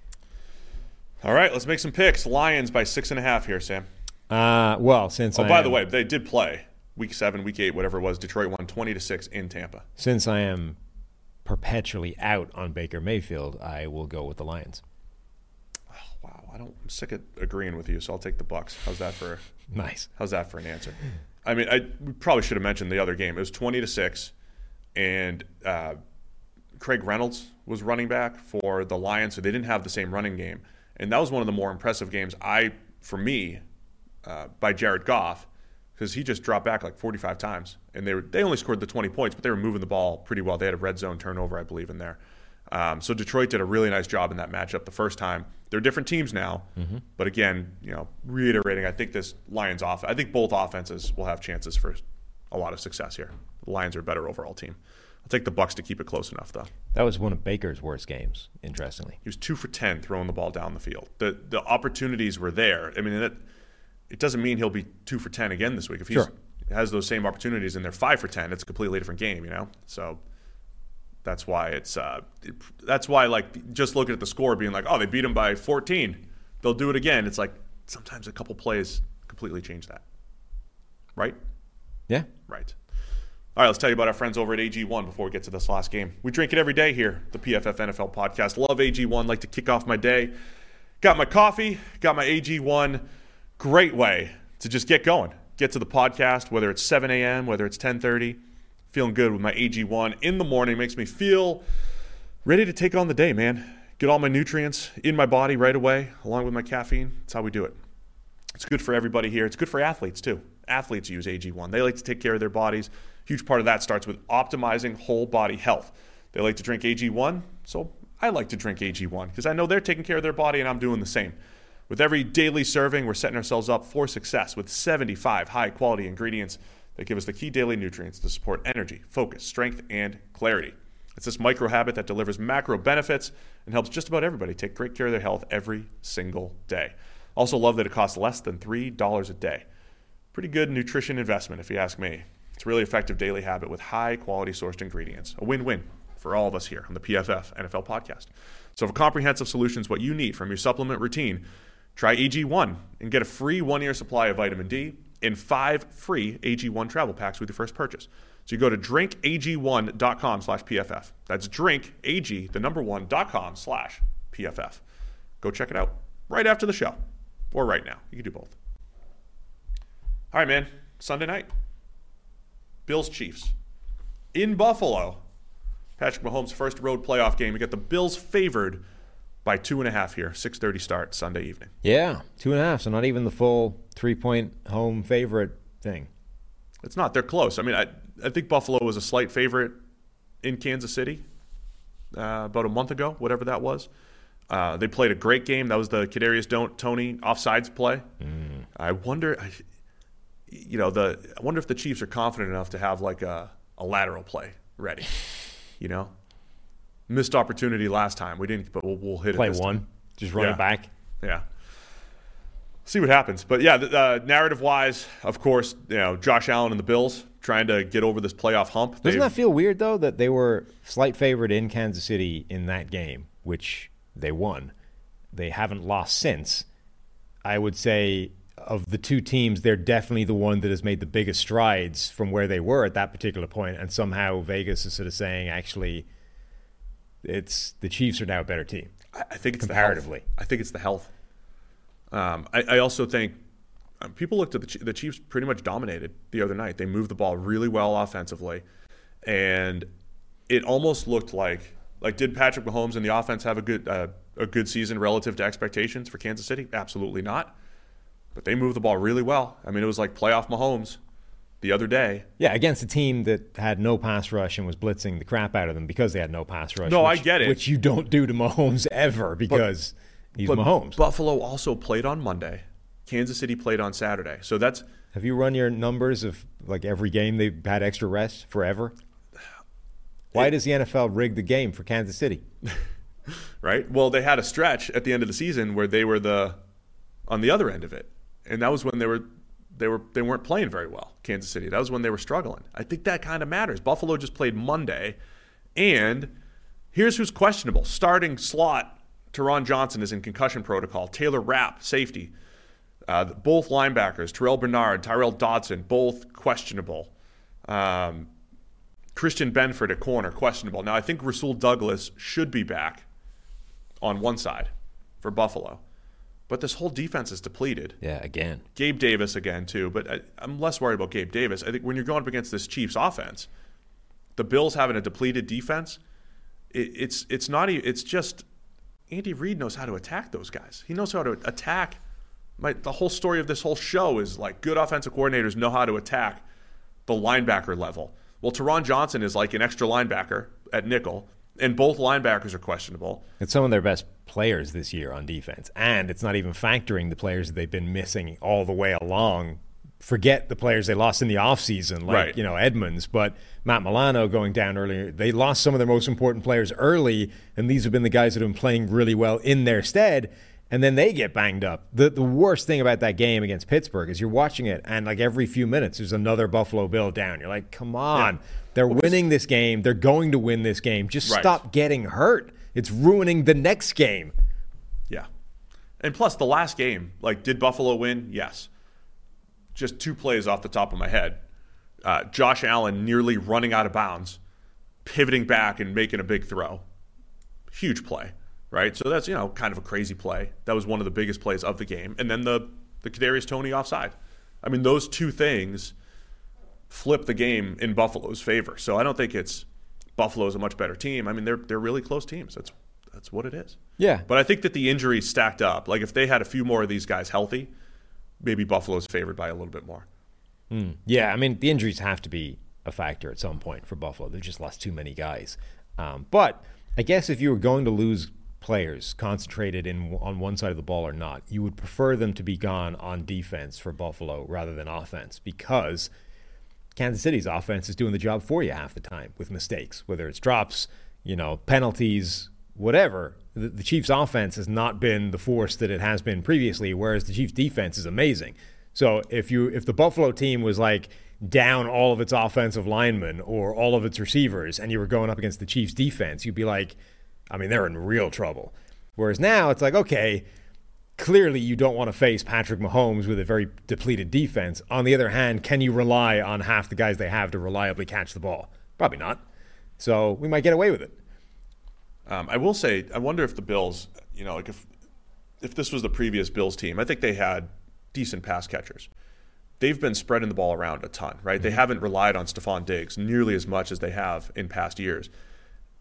All right, let's make some picks. Lions by six and a half here, Sam. Uh, well, since Oh, I by am, the way, they did play week seven, week eight, whatever it was. Detroit won twenty to six in Tampa. since I am perpetually out on Baker Mayfield, I will go with the Lions. Wow, I don't. I'm sick of agreeing with you, so I'll take the Bucks. How's that for? Nice. How's that for an answer? I mean, I we probably should have mentioned the other game. It was twenty to six, and uh, Craig Reynolds was running back for the Lions, so they didn't have the same running game, and that was one of the more impressive games I, for me, uh, by Jared Goff, because he just dropped back like 45 times, and they were they only scored the 20 points, but they were moving the ball pretty well. They had a red zone turnover, I believe, in there. Um, so Detroit did a really nice job in that matchup the first time. They're different teams now, but again, you know, reiterating, I think this Lions off, I think both offenses will have chances for a lot of success here. The Lions are a better overall team. I'll take the Bucks to keep it close enough, though. That was one of Baker's worst games, interestingly. He was two for ten throwing the ball down the field. The the opportunities were there. I mean, it, it doesn't mean he'll be two for ten again this week. If he Sure. has those same opportunities and they're five for ten, it's a completely different game. You know, so that's why it's uh, that's why like just looking at the score, being like, oh, they beat him by fourteen, they'll do it again. It's like sometimes a couple plays completely change that, right? Yeah. Right. All right, let's tell you about our friends over at AG1 before we get to this last game. We drink it every day here, the PFF NFL podcast. Love AG1, like to kick off my day. Got my coffee, got my AG1. Great way to just get going. Get to the podcast, whether it's 7 a.m., whether it's 10:30. Feeling good with my AG1 in the morning makes me feel ready to take on the day, man. Get all my nutrients in my body right away, along with my caffeine. That's how we do it. It's good for everybody here. It's good for athletes too. Athletes use AG1. They like to take care of their bodies. Huge part of that starts with optimizing whole body health. They like to drink AG1, so I like to drink AG1 because I know they're taking care of their body and I'm doing the same. With every daily serving, we're setting ourselves up for success with 75 high quality ingredients that give us the key daily nutrients to support energy, focus, strength, and clarity. It's this micro habit that delivers macro benefits and helps just about everybody take great care of their health every single day. Also, love that it costs less than $3 a day. Pretty good nutrition investment, if you ask me. It's a really effective daily habit with high quality sourced ingredients. A win win for all of us here on the PFF NFL podcast. So, for comprehensive solutions, what you need from your supplement routine, try AG1 and get a free one year supply of vitamin D, and five free AG1 travel packs with your first purchase. So you go to drinkag1.com slash PFF. That's drinkag, the number one, dot com slash PFF. Go check it out right after the show or right now. You can do both. All right, man. Sunday night. Bills Chiefs. In Buffalo. Patrick Mahomes' first road playoff game. We got the Bills favored by two and a half here. 6.30 start Sunday evening. Yeah, two and a half. So not even the full three point home favorite thing. It's not. They're close. I mean, I, I think Buffalo was a slight favorite in Kansas City uh, about a month ago, whatever that was. Uh, they played a great game. That was the Kadarius Don't Toney offsides play. Mm. I wonder, I, you know, the I wonder if the Chiefs are confident enough to have like a, a lateral play ready. You know, missed opportunity last time. We didn't, but we'll, we'll hit Play it. this one, time. just run Yeah. it back. Yeah. See what happens. But yeah, the, uh, narrative wise, of course, you know, Josh Allen and the Bills trying to get over this playoff hump. Doesn't They've- that feel weird though that they were slight favorite in Kansas City in that game, which they won. They haven't lost since. I would say of the two teams, they're definitely the one that has made the biggest strides from where they were at that particular point. and somehow Vegas is sort of saying actually, it's the Chiefs are now a better team. I think it's comparatively. I think it's the health. Um, I, I also think um, people looked at the, the Chiefs pretty much dominated the other night. They moved the ball really well offensively, and it almost looked like like did Patrick Mahomes and the offense have a good uh, a good season relative to expectations for Kansas City? Absolutely not. But they moved the ball really well. I mean, it was like playoff Mahomes the other day. Yeah, against a team that had no pass rush and was blitzing the crap out of them because they had no pass rush. No, I get it. Which you don't do to Mahomes ever because he's But Mahomes. Buffalo also played on Monday. Kansas City played on Saturday. So that's Have you run your numbers of like every game they've had extra rest forever? Why does the NFL rig the game for Kansas City? right? Well, they had a stretch at the end of the season where they were the on the other end of it, and that was when they were they were they weren't playing very well. Kansas City. That was when they were struggling. I think that kind of matters. Buffalo just played Monday, and here's who's questionable: starting slot. Taron Johnson is in concussion protocol. Taylor Rapp, safety. Uh, both linebackers, Terrell Bernard, Tyrell Dodson, both questionable. Um, Christian Benford at corner, questionable. Now, I think Rasul Douglas should be back on one side for Buffalo. But this whole defense is depleted. Yeah, again. Gabe Davis again, too. But I, I'm less worried about Gabe Davis. I think when you're going up against this Chiefs offense, the Bills having a depleted defense, it, it's it's not. e- It's just Andy Reid knows how to attack those guys. He knows how to attack. My, the whole story of this whole show is like good offensive coordinators know how to attack the linebacker level. Well, Taron Johnson is like an extra linebacker at nickel, and both linebackers are questionable. It's some of their best players this year on defense. And it's not even factoring the players that they've been missing all the way along. Forget the players they lost in the offseason, like, Right. you know, Edmonds, but Matt Milano going down earlier. They lost some of their most important players early, and these have been the guys that have been playing really well in their stead. And then they get banged up. The the worst thing about that game against Pittsburgh is you're watching it, and like every few minutes, there's another Buffalo Bill down. You're like, come on, they're winning this game. They're going to win this game. Just Right. stop getting hurt. It's ruining the next game. Yeah. And plus, the last game, like, did Buffalo win? Yes. Just two plays off the top of my head. Uh, Josh Allen nearly running out of bounds, pivoting back and making a big throw. Huge play, right? So that's, you know, kind of a crazy play. That was one of the biggest plays of the game. And then the, the Kadarius Toney offside. I mean, those two things flip the game in Buffalo's favor. So I don't think it's Buffalo's a much better team. I mean, they're, they're really close teams. That's, that's what it is. Yeah. But I think that the injuries stacked up. Like if they had a few more of these guys healthy, maybe Buffalo's favored by a little bit more. Yeah, I mean the injuries have to be a factor at some point for Buffalo. They've just lost too many guys. Um, but I guess if you were going to lose players concentrated in on one side of the ball or not, you would prefer them to be gone on defense for Buffalo rather than offense because Kansas City's offense is doing the job for you half the time with mistakes, whether it's drops, you know, penalties, whatever. The, the Chiefs' offense has not been the force that it has been previously, whereas the Chiefs' defense is amazing. So if you if the Buffalo team was like down all of its offensive linemen or all of its receivers, and you were going up against the Chiefs' defense, you'd be like, I mean, they're in real trouble. Whereas now it's like, okay, clearly you don't want to face Patrick Mahomes with a very depleted defense. On the other hand, can you rely on half the guys they have to reliably catch the ball? Probably not. So we might get away with it. Um, I will say, I wonder if the Bills, you know, like if if this was the previous Bills team, I think they had decent pass catchers. They've been spreading the ball around a ton, right? They haven't relied on Stefon Diggs nearly as much as they have in past years.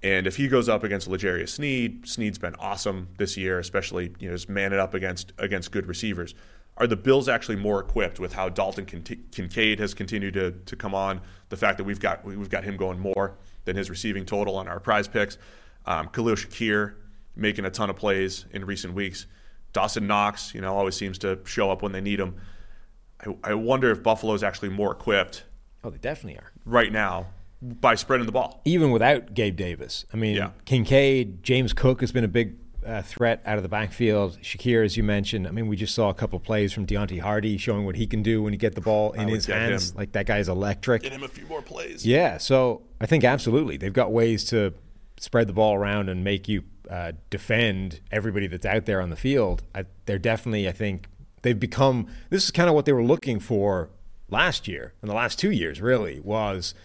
And if he goes up against L'Jarius Sneed, Sneed's been awesome this year, especially you know just manning up against against good receivers. Are the Bills actually more equipped with how Dalton Kin- Kincaid has continued to, to come on? The fact that we've got we've got him going more than his receiving total on our prize picks. Um, Khalil Shakir making a ton of plays in recent weeks. Dawson Knox, you know, always seems to show up when they need him. I, I wonder if Buffalo's actually more equipped Oh, they definitely are. right now by spreading the ball. Even without Gabe Davis. I mean, Yeah. Kincaid, James Cook has been a big uh, threat out of the backfield. Shakir, as you mentioned, I mean, we just saw a couple plays from Deonte Harty showing what he can do when you get the ball in his hands. him. Like that guy's electric. Get him a few more plays. Yeah, so I think absolutely they've got ways to spread the ball around and make you uh, defend everybody that's out there on the field. I, they're definitely, I think, they've become. This is kind of what they were looking for last year and the last two years. Really was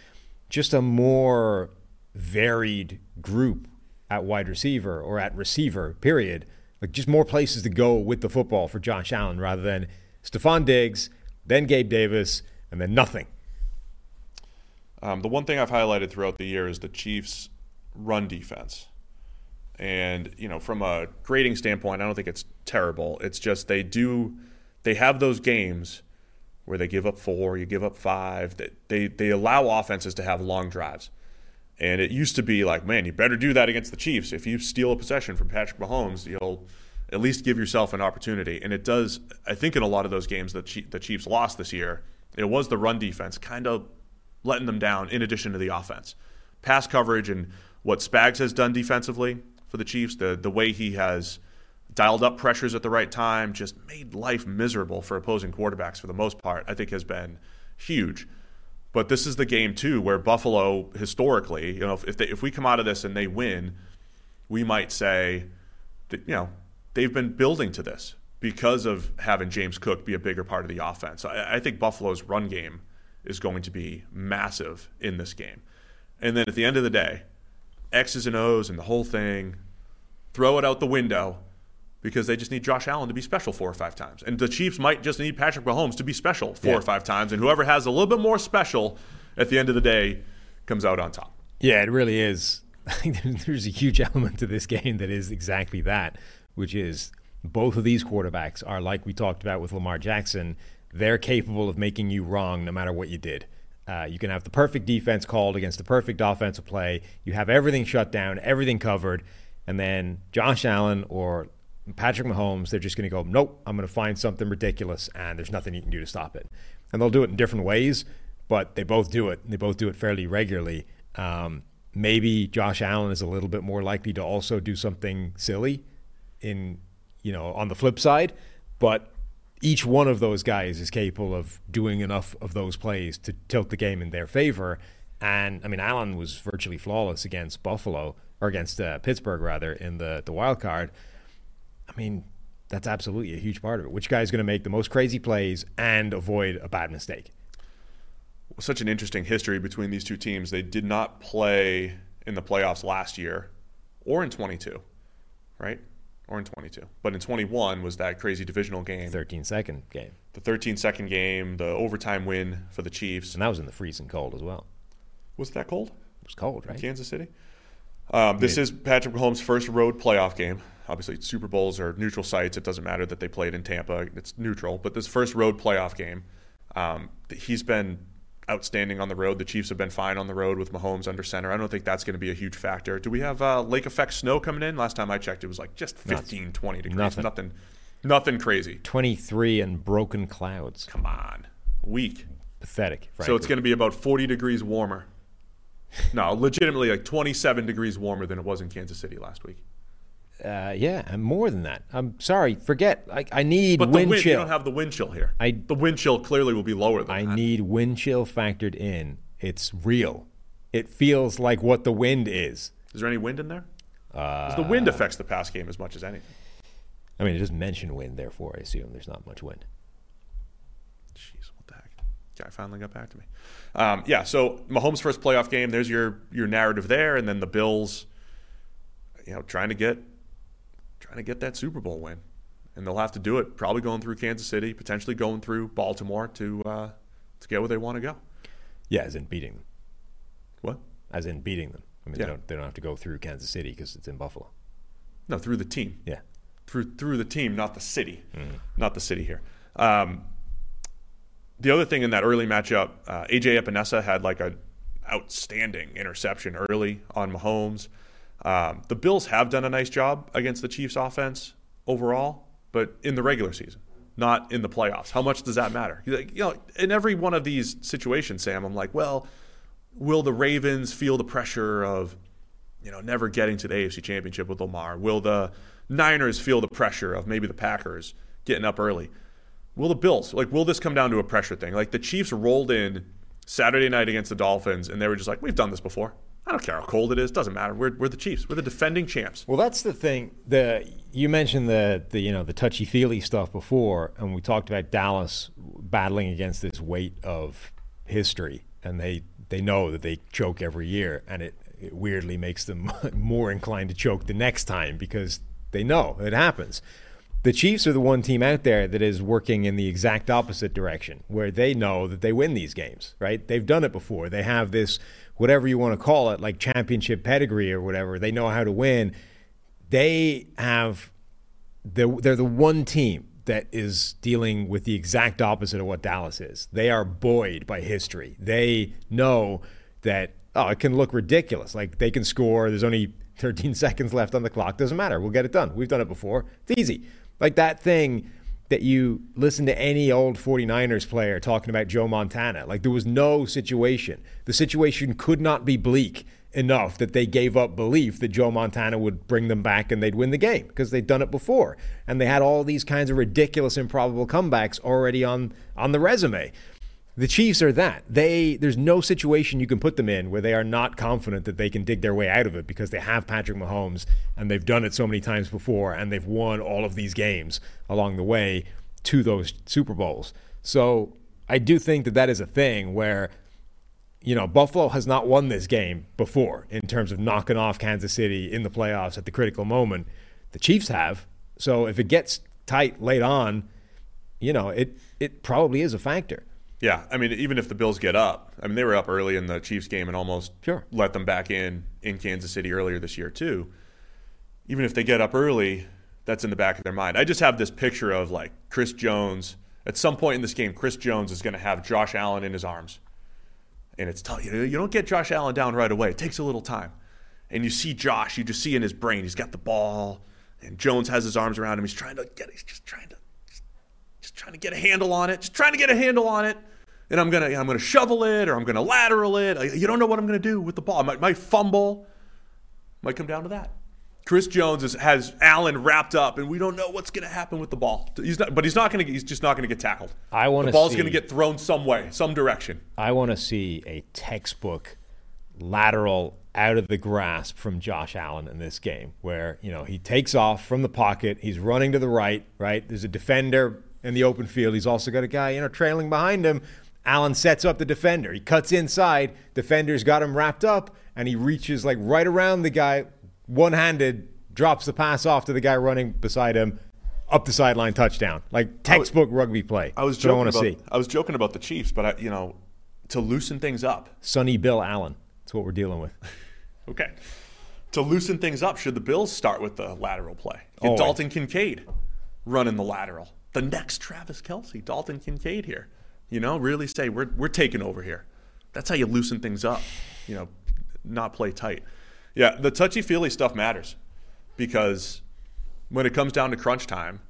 just a more varied group at wide receiver or at receiver. Period. Like just more places to go with the football for Josh Allen rather than Stefon Diggs, then Gabe Davis, and then nothing. Um, the one thing I've highlighted throughout the year is the Chiefs' run defense. And, you know, from a grading standpoint, I don't think it's terrible. It's just they do, they have those games where they give up four, you give up five. That they, they allow offenses to have long drives. And it used to be like, man, you better do that against the Chiefs. If you steal a possession from Patrick Mahomes, you'll at least give yourself an opportunity. And it does, I think, in a lot of those games that the Chiefs lost this year, it was the run defense kind of letting them down in addition to the offense. Pass coverage and what Spags has done defensively for the Chiefs, the, the way he has dialed up pressures at the right time, just made life miserable for opposing quarterbacks for the most part, I think has been huge. But this is the game too where Buffalo historically, you know, if they, if we come out of this and they win, we might say that you know they've been building to this because of having James Cook be a bigger part of the offense. I, I think Buffalo's run game is going to be massive in this game. And then at the end of the day, X's and O's and the whole thing, throw it out the window because they just need Josh Allen to be special four or five times. And the Chiefs might just need Patrick Mahomes to be special four Yeah. or five times. And whoever has a little bit more special at the end of the day comes out on top. Yeah, it really is. I think there's a huge element to this game that is exactly that, which is both of these quarterbacks are like we talked about with Lamar Jackson. They're capable of making you wrong no matter what you did. Uh, you can have the perfect defense called against the perfect offensive play. You have everything shut down, everything covered, and then Josh Allen or Patrick Mahomes, they're just going to go, nope, I'm going to find something ridiculous, and there's nothing you can do to stop it. And they'll do it in different ways, but they both do it. and They both do it fairly regularly. Um, maybe Josh Allen is a little bit more likely to also do something silly in, you know, on the flip side, but each one of those guys is capable of doing enough of those plays to tilt the game in their favor. And I mean, Allen was virtually flawless against Buffalo or against uh, Pittsburgh rather in the the wild card. I mean, that's absolutely a huge part of it. Which guy's going to make the most crazy plays and avoid a bad mistake? such an interesting history between these two teams. They did not play in the playoffs last year or in 22, right? Or in 22. But in 21 was that crazy divisional game. 13 second game, The 13 second game, the overtime win for the Chiefs. and that was in the freezing cold as well. Was it that cold? It was cold, right? Kansas City. Um, this is Patrick Mahomes' first road playoff game. Obviously, Super Bowls are neutral sites. It doesn't matter that they played in Tampa; it's neutral. But this first road playoff game, um, he's been outstanding on the road. The Chiefs have been fine on the road with Mahomes under center. I don't think that's going to be a huge factor. Do we have uh, lake effect snow coming in? Last time I checked, it was like just 15, 20 degrees. Nothing. nothing, nothing crazy. 23 and broken clouds. Come on, weak. Pathetic. Frankly. So it's going to be about 40 degrees warmer. No, legitimately like 27 degrees warmer than it was in Kansas City last week. uh, yeah, and more than that. I'm sorry. Forget. I, I need But the wind wind, you don't have the wind chill here. I- the wind chill clearly will be lower than I that. need wind chill factored in. It's real. It feels like what the wind is. Is there any wind in there? 'Cause the wind affects the pass game as much as anything. I mean, it doesn't mention wind, therefore I assume there's not much wind. Jeez, what the heck? Guy finally got back to me. Um, yeah, so Mahomes' first playoff game. There's your your narrative there, and then the Bills, you know, trying to get trying to get that Super Bowl win, and they'll have to do it probably going through Kansas City, potentially going through Baltimore to uh, to get where they want to go. Yeah, as in beating them. What? As in beating them. I mean, Yeah. they don't they don't have to go through Kansas City because it's in Buffalo. No, through the team. Yeah. through through the team, not the city, not the city here. Um, the other thing in that early matchup, uh, AJ Epenesa had like a outstanding interception early on Mahomes. Um, the Bills have done a nice job against the Chiefs' offense overall, but in the regular season, not in the playoffs. How much does that matter? Like, You know, in every one of these situations, Sam, I'm like, well, will the Ravens feel the pressure of you know, never getting to the AFC Championship with Lamar? Will the Niners feel the pressure of maybe the Packers getting up early? Will the Bills? Like, will this come down to a pressure thing? Like, the Chiefs rolled in Saturday night against the Dolphins, and they were just like, we've done this before. I don't care how cold it is. Doesn't matter. We're, we're the Chiefs. We're the defending champs. Well, that's the thing. The you mentioned the the you know the touchy feely stuff before, and we talked about Dallas battling against this weight of history, and they they know that they choke every year, and it, it weirdly makes them more inclined to choke the next time because they know it happens. The Chiefs are the one team out there that is working in the exact opposite direction, where they know that they win these games, right? They've done it before. They have this, whatever you want to call it, like championship pedigree or whatever. They know how to win. They have, they're, they're the one team that is dealing with the exact opposite of what Dallas is. They are buoyed by history. They know that, oh, it can look ridiculous. Like they can score, there's only 13 seconds left on the clock. Doesn't matter. We'll get it done. We've done it before. It's easy. Like that thing that you listen to any old 49ers player talking about Joe Montana. Like there was no situation. The situation could not be bleak enough that they gave up belief that Joe Montana would bring them back and they'd win the game because they'd done it before. And they had all these kinds of ridiculous improbable comebacks already on on the resume. The Chiefs are that. They there's no situation you can put them in where they are not confident that they can dig their way out of it because they have Patrick Mahomes and they've done it so many times before and they've won all of these games along the way to those Super Bowls. So I do think that that is a thing where you know, Buffalo has not won this game before in terms of knocking off Kansas City in the playoffs at the critical moment. The Chiefs have. So if it gets tight late on, you know, it it probably is a factor. Yeah, I mean, even if the Bills get up, I mean, they were up early in the Chiefs game and almost Sure. let them back in in Kansas City earlier this year too. Even if they get up early, that's in the back of their mind. I just have this picture of like Chris Jones. At some point in this game, Chris Jones is going to have Josh Allen in his arms, and it's tough. You know, you don't get Josh Allen down right away. It takes a little time, and you see Josh. You just see in his brain, he's got the ball, and Jones has his arms around him. He's trying to get. He's just trying to just trying to get a handle on it, just trying to get a handle on it. And I'm gonna I'm gonna shovel it or I'm gonna lateral it. I- You don't know what I'm gonna do with the ball. I might, might fumble. Might come down to that. Chris Jones is, has Allen wrapped up, and we don't know what's gonna happen with the ball. He's not, but he's not gonna. He's just not gonna get tackled. I wanna The ball's see- gonna get thrown some way, some direction. I want to see a textbook lateral out of the grasp from Josh Allen in this game where, you know, he takes off from the pocket, he's running to the right, right? There's a defender in the open field. He's also got a guy, you know, trailing behind him. Allen sets up the defender. He cuts inside, defender's got him wrapped up, and he reaches like right around the guy, one-handed, drops the pass off to the guy running beside him. Up the sideline touchdown, like textbook rugby play. I was I joking want to see. I was joking about the Chiefs, but I, you know, to loosen things up. Sonny Bill Allen. That's what we're dealing with. Okay. To loosen things up, should the Bills start with the lateral play? Get Always. Dalton Kincaid running the lateral. The next Travis Kelce, Dalton Kincaid here. You know, really say we're we're taking over here. That's how you loosen things up. You know, not play tight. Yeah, the touchy feely stuff matters because when it comes down to crunch time,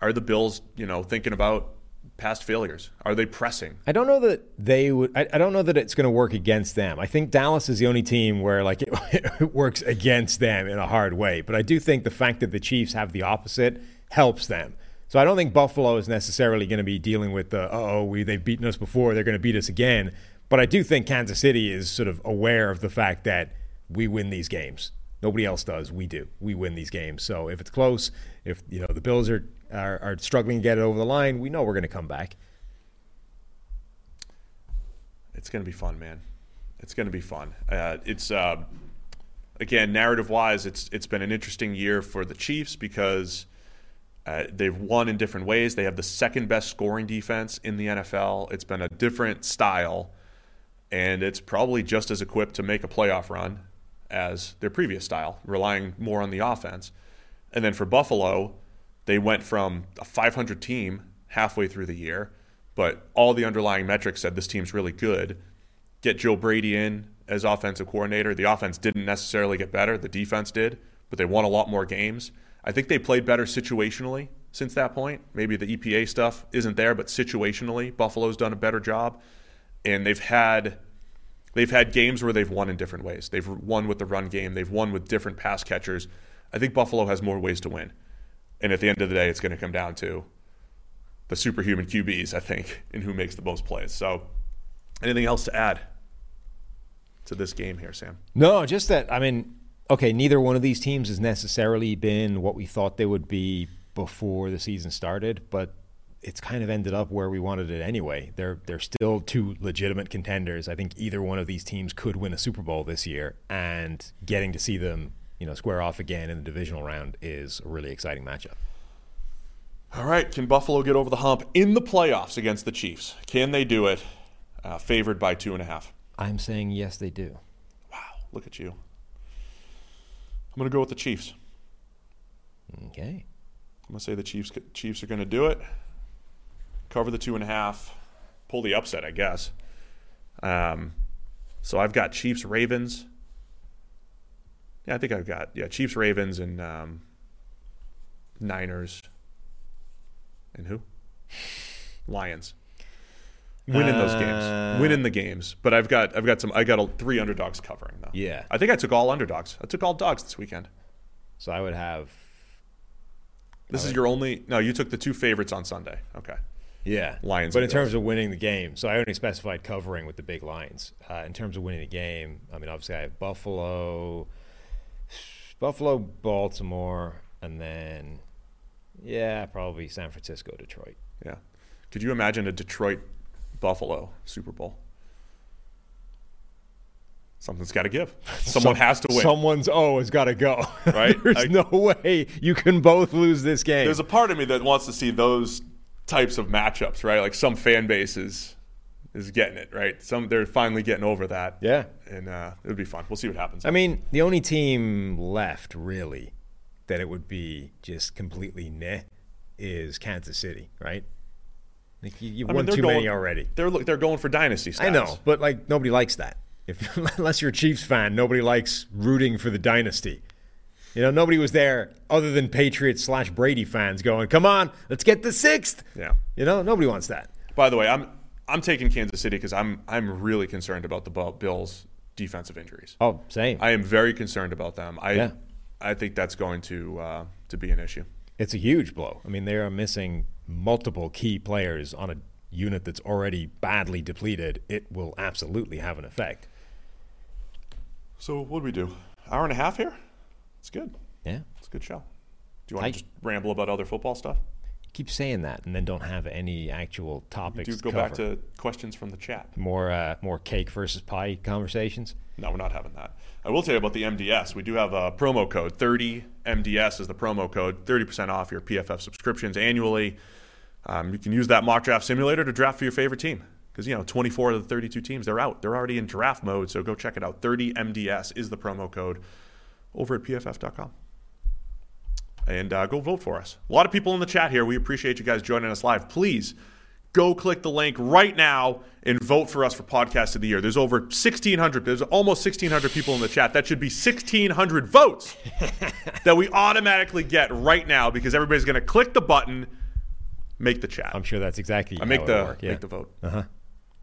are the Bills, you know, thinking about past failures? Are they pressing? I don't know that they would. I, I don't know that it's going to work against them. I think Dallas is the only team where like it, it works against them in a hard way. But I do think the fact that the Chiefs have the opposite helps them. So I don't think Buffalo is necessarily going to be dealing with the oh we they've beaten us before they're going to beat us again. But I do think Kansas City is sort of aware of the fact that we win these games Nobody else does. We do. We win these games. So if it's close, if you know the Bills are are, are struggling to get it over the line, we know we're going to come back. It's going to be fun, man. It's going to be fun. Uh, it's uh, again narrative wise, it's it's been an interesting year for the Chiefs because uh, they've won in different ways. They have the second best scoring defense in the NFL. It's been a different style, and it's probably just as equipped to make a playoff run as their previous style, relying more on the offense. And then for Buffalo, they went from a 500 team halfway through the year, but all the underlying metrics said this team's really good. Get Joe Brady in as offensive coordinator. The offense didn't necessarily get better, the defense did, but they won a lot more games. I think they played better situationally since that point. Maybe the EPA stuff isn't there, but situationally, Buffalo's done a better job. And they've had they've had games where they've won in different ways. They've won with the run game, they've won with different pass catchers. I think Buffalo has more ways to win. And at the end of the day, it's going to come down to the superhuman QBs, I think, and who makes the most plays. So, anything else to add to this game here, Sam? No, just that. I mean, okay, neither one of these teams has necessarily been what we thought they would be before the season started, but it's kind of ended up where we wanted it anyway. They're they're still two legitimate contenders. I think either one of these teams could win a Super Bowl this year, and getting to see them, you know, square off again in the divisional round is a really exciting matchup. All right, can Buffalo get over the hump in the playoffs against the Chiefs? Can they do it? Uh, favored by two and a half. I'm saying yes, they do. Wow, look at you. I'm going to go with the Chiefs. Okay. I'm going to say the Chiefs Chiefs are going to do it. Cover the two and a half. Pull the upset, I guess. Um, so I've got Chiefs Ravens. Yeah, I think I've got yeah Chiefs Ravens and um, Niners. And who? Lions. Winning those games, winning the games, but I've got I've got some I got a, three underdogs covering though. Yeah. I think I took all underdogs. I took all dogs this weekend. So I would have. This is your only. No, you took the two favorites on Sunday. Okay. Yeah, Lions But in terms of winning the game, so I only specified covering with the big lines. Uh, in terms of winning the game, I mean, obviously I have Buffalo, Buffalo, Baltimore, and then yeah, probably San Francisco, Detroit. Yeah. Could you imagine a Detroit Buffalo Super Bowl? Something's got to give. Someone Some- has to win. Someone's O has got to go. Right? There's I- no way you can both lose this game. There's a part of me that wants to see those types of matchups, right? Like some fan base is, is getting it, right? Some they're finally getting over that. yeah. And uh, it would be fun. We'll see what happens. I mean, the only team left really that it would be just completely meh is Kansas City, right? Like you, you've I mean, won too going, many already. They're look- they're going for dynasty stats. I know, but like nobody likes that. If unless you're a Chiefs fan, nobody likes rooting for the dynasty. You know, nobody was there other than Patriots slash Brady fans going, "Come on, let's get the sixth. Yeah. You know, nobody wants that. By the way, I'm I'm taking Kansas City because I'm I'm really concerned about the Bills' defensive injuries. Oh, same. I am very concerned about them. I Yeah. I think that's going to uh, to be an issue. It's a huge blow. I mean, they are missing multiple key players on a unit that's already badly depleted. It will absolutely have an effect. So what do we do? Hour and a half here? It's good. Yeah. It's a good show. Do you want I- to just ramble about other football stuff? Keep saying that and then don't have any actual topics. Do to go back to questions from the chat. more uh, more cake versus pie conversations. No, we're not having that. I will tell you about the MDS. We do have a promo code. 30 MDS is the promo code. 30% off your PFF subscriptions annually. Um, you can use that mock draft simulator to draft for your favorite team. Because, you know, 24 of the 32 teams, they're out. They're already in draft mode. So go check it out. 30 MDS is the promo code over at pff.com. And uh, go vote for us. A lot of people in the chat here. We appreciate you guys joining us live. Please go click the link right now and vote for us for podcast of the year. There's over 1600 there's almost 1600 people in the chat. That should be 1600 votes that we automatically get right now because everybody's going to click the button make the chat. I'm sure that's exactly I make how the. Yeah. make the vote. Uh-huh.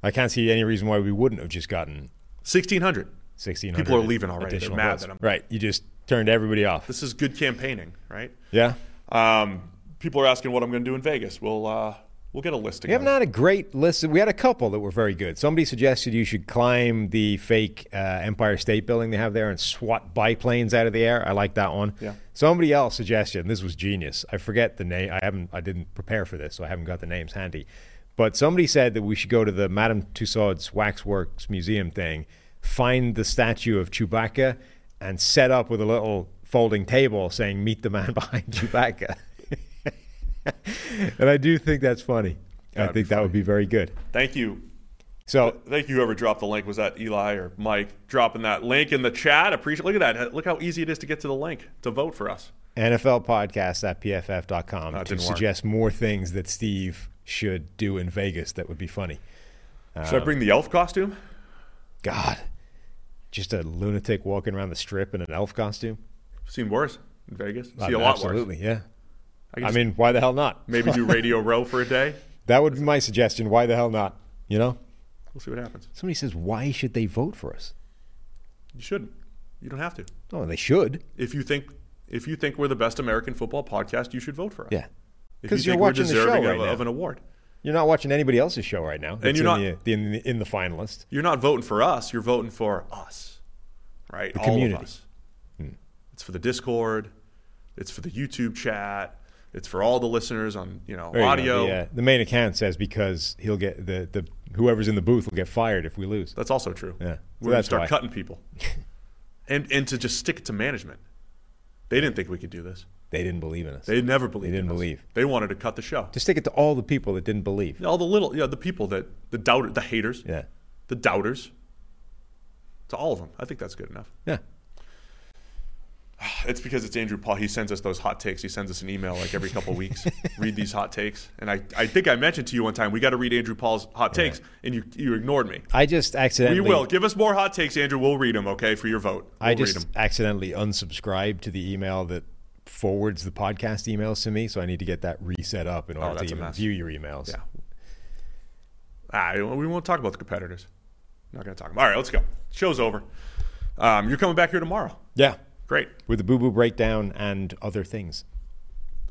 I can't see any reason why we wouldn't have just gotten 1600. 1600. People are leaving already. They're mad votes. that I'm- Right. You just turned everybody off. This is good campaigning, right? Yeah. Um, people are asking what I'm going to do in Vegas. We'll uh, We'll get a list We haven't had a great list. We had a couple that were very good. Somebody suggested you should climb the fake uh, Empire State Building they have there and swat biplanes out of the air. I like that one. Yeah. Somebody else suggested, and this was genius. I forget the name. I haven't. I didn't prepare for this, so I haven't got the names handy. But somebody said that we should go to the Madame Tussauds Waxworks Museum thing, find the statue of Chewbacca, and set up with a little folding table saying "Meet the man behind Chewbacca." and I do think that's funny. I That'd be think that would be very good. Thank you. So Thank you, whoever dropped the link. Was that Eli or Mike dropping that link in the chat? Appreciate. Look at that. Look how easy it is to get to the link to vote for us. NFL podcast at pff.com That to didn't work. suggest more things that Steve should do in Vegas that would be funny. Should I bring the elf costume? God, just a lunatic walking around the strip in an elf costume. Seen worse in Vegas. See Uh, a lot worse. Absolutely, yeah. I, I mean, why the hell not? maybe do Radio Row for a day. That would be my suggestion. Why the hell not? You know? We'll see what happens. Somebody says, why should they vote for us? You shouldn't. You don't have to. Oh, they should. If you think if you think we're the best American football podcast, you should vote for us. Yeah. Because you we're watching the show right of, now. of an award. You're not watching anybody else's show right now. And you're in not- the, in, the, in the finalist. You're not voting for us. You're voting for us, right? The All community. Hmm. of us. It's for the Discord. It's for the YouTube chat. It's for all the listeners on you know There you go. audio. The, uh, the main account says because he'll get the, the whoever's in the booth will get fired if we lose. That's also true. Yeah. So We're gonna start why. cutting people, and and to just stick it to management. They didn't think we could do this. They didn't believe in us. They never believed. They didn't in us. believe. They wanted to cut the show. Just stick it to all the people that didn't believe. All the little, yeah, the people that the doubter, the haters, Yeah. the doubters. To all of them, I think that's good enough. Yeah. It's because it's Andrew Paul. He sends us those hot takes. He sends us an email like every couple weeks. read these hot takes, and I, I think I mentioned to you one time we got to read Andrew Paul's hot takes, and you you ignored me. I just accidentally. We will give us more hot takes, Andrew. We'll read them, okay, for your vote. We'll I just accidentally unsubscribed to the email that forwards the podcast emails to me, so I need to get that reset up in order to Oh, a even view your emails. Yeah. Ah, we won't talk about the competitors. Not going to talk. About. All right, let's go. Show's over. Um, you're coming back here tomorrow. Yeah. Great. With the boo boo breakdown and other things.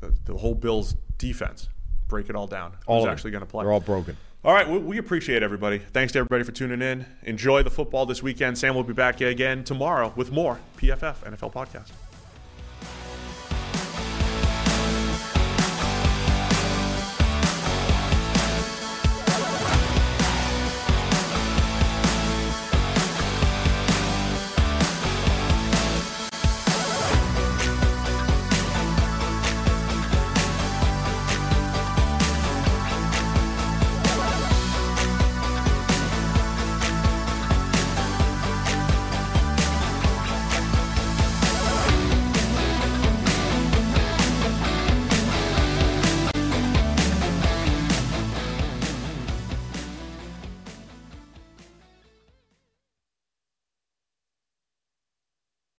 The, the whole Bills defense. Break it all down. All Who's actually going to play? They're all broken. All right, we, we appreciate everybody. Thanks to everybody for tuning in. Enjoy the football this weekend. Sam will be back again tomorrow with more PFF NFL podcast.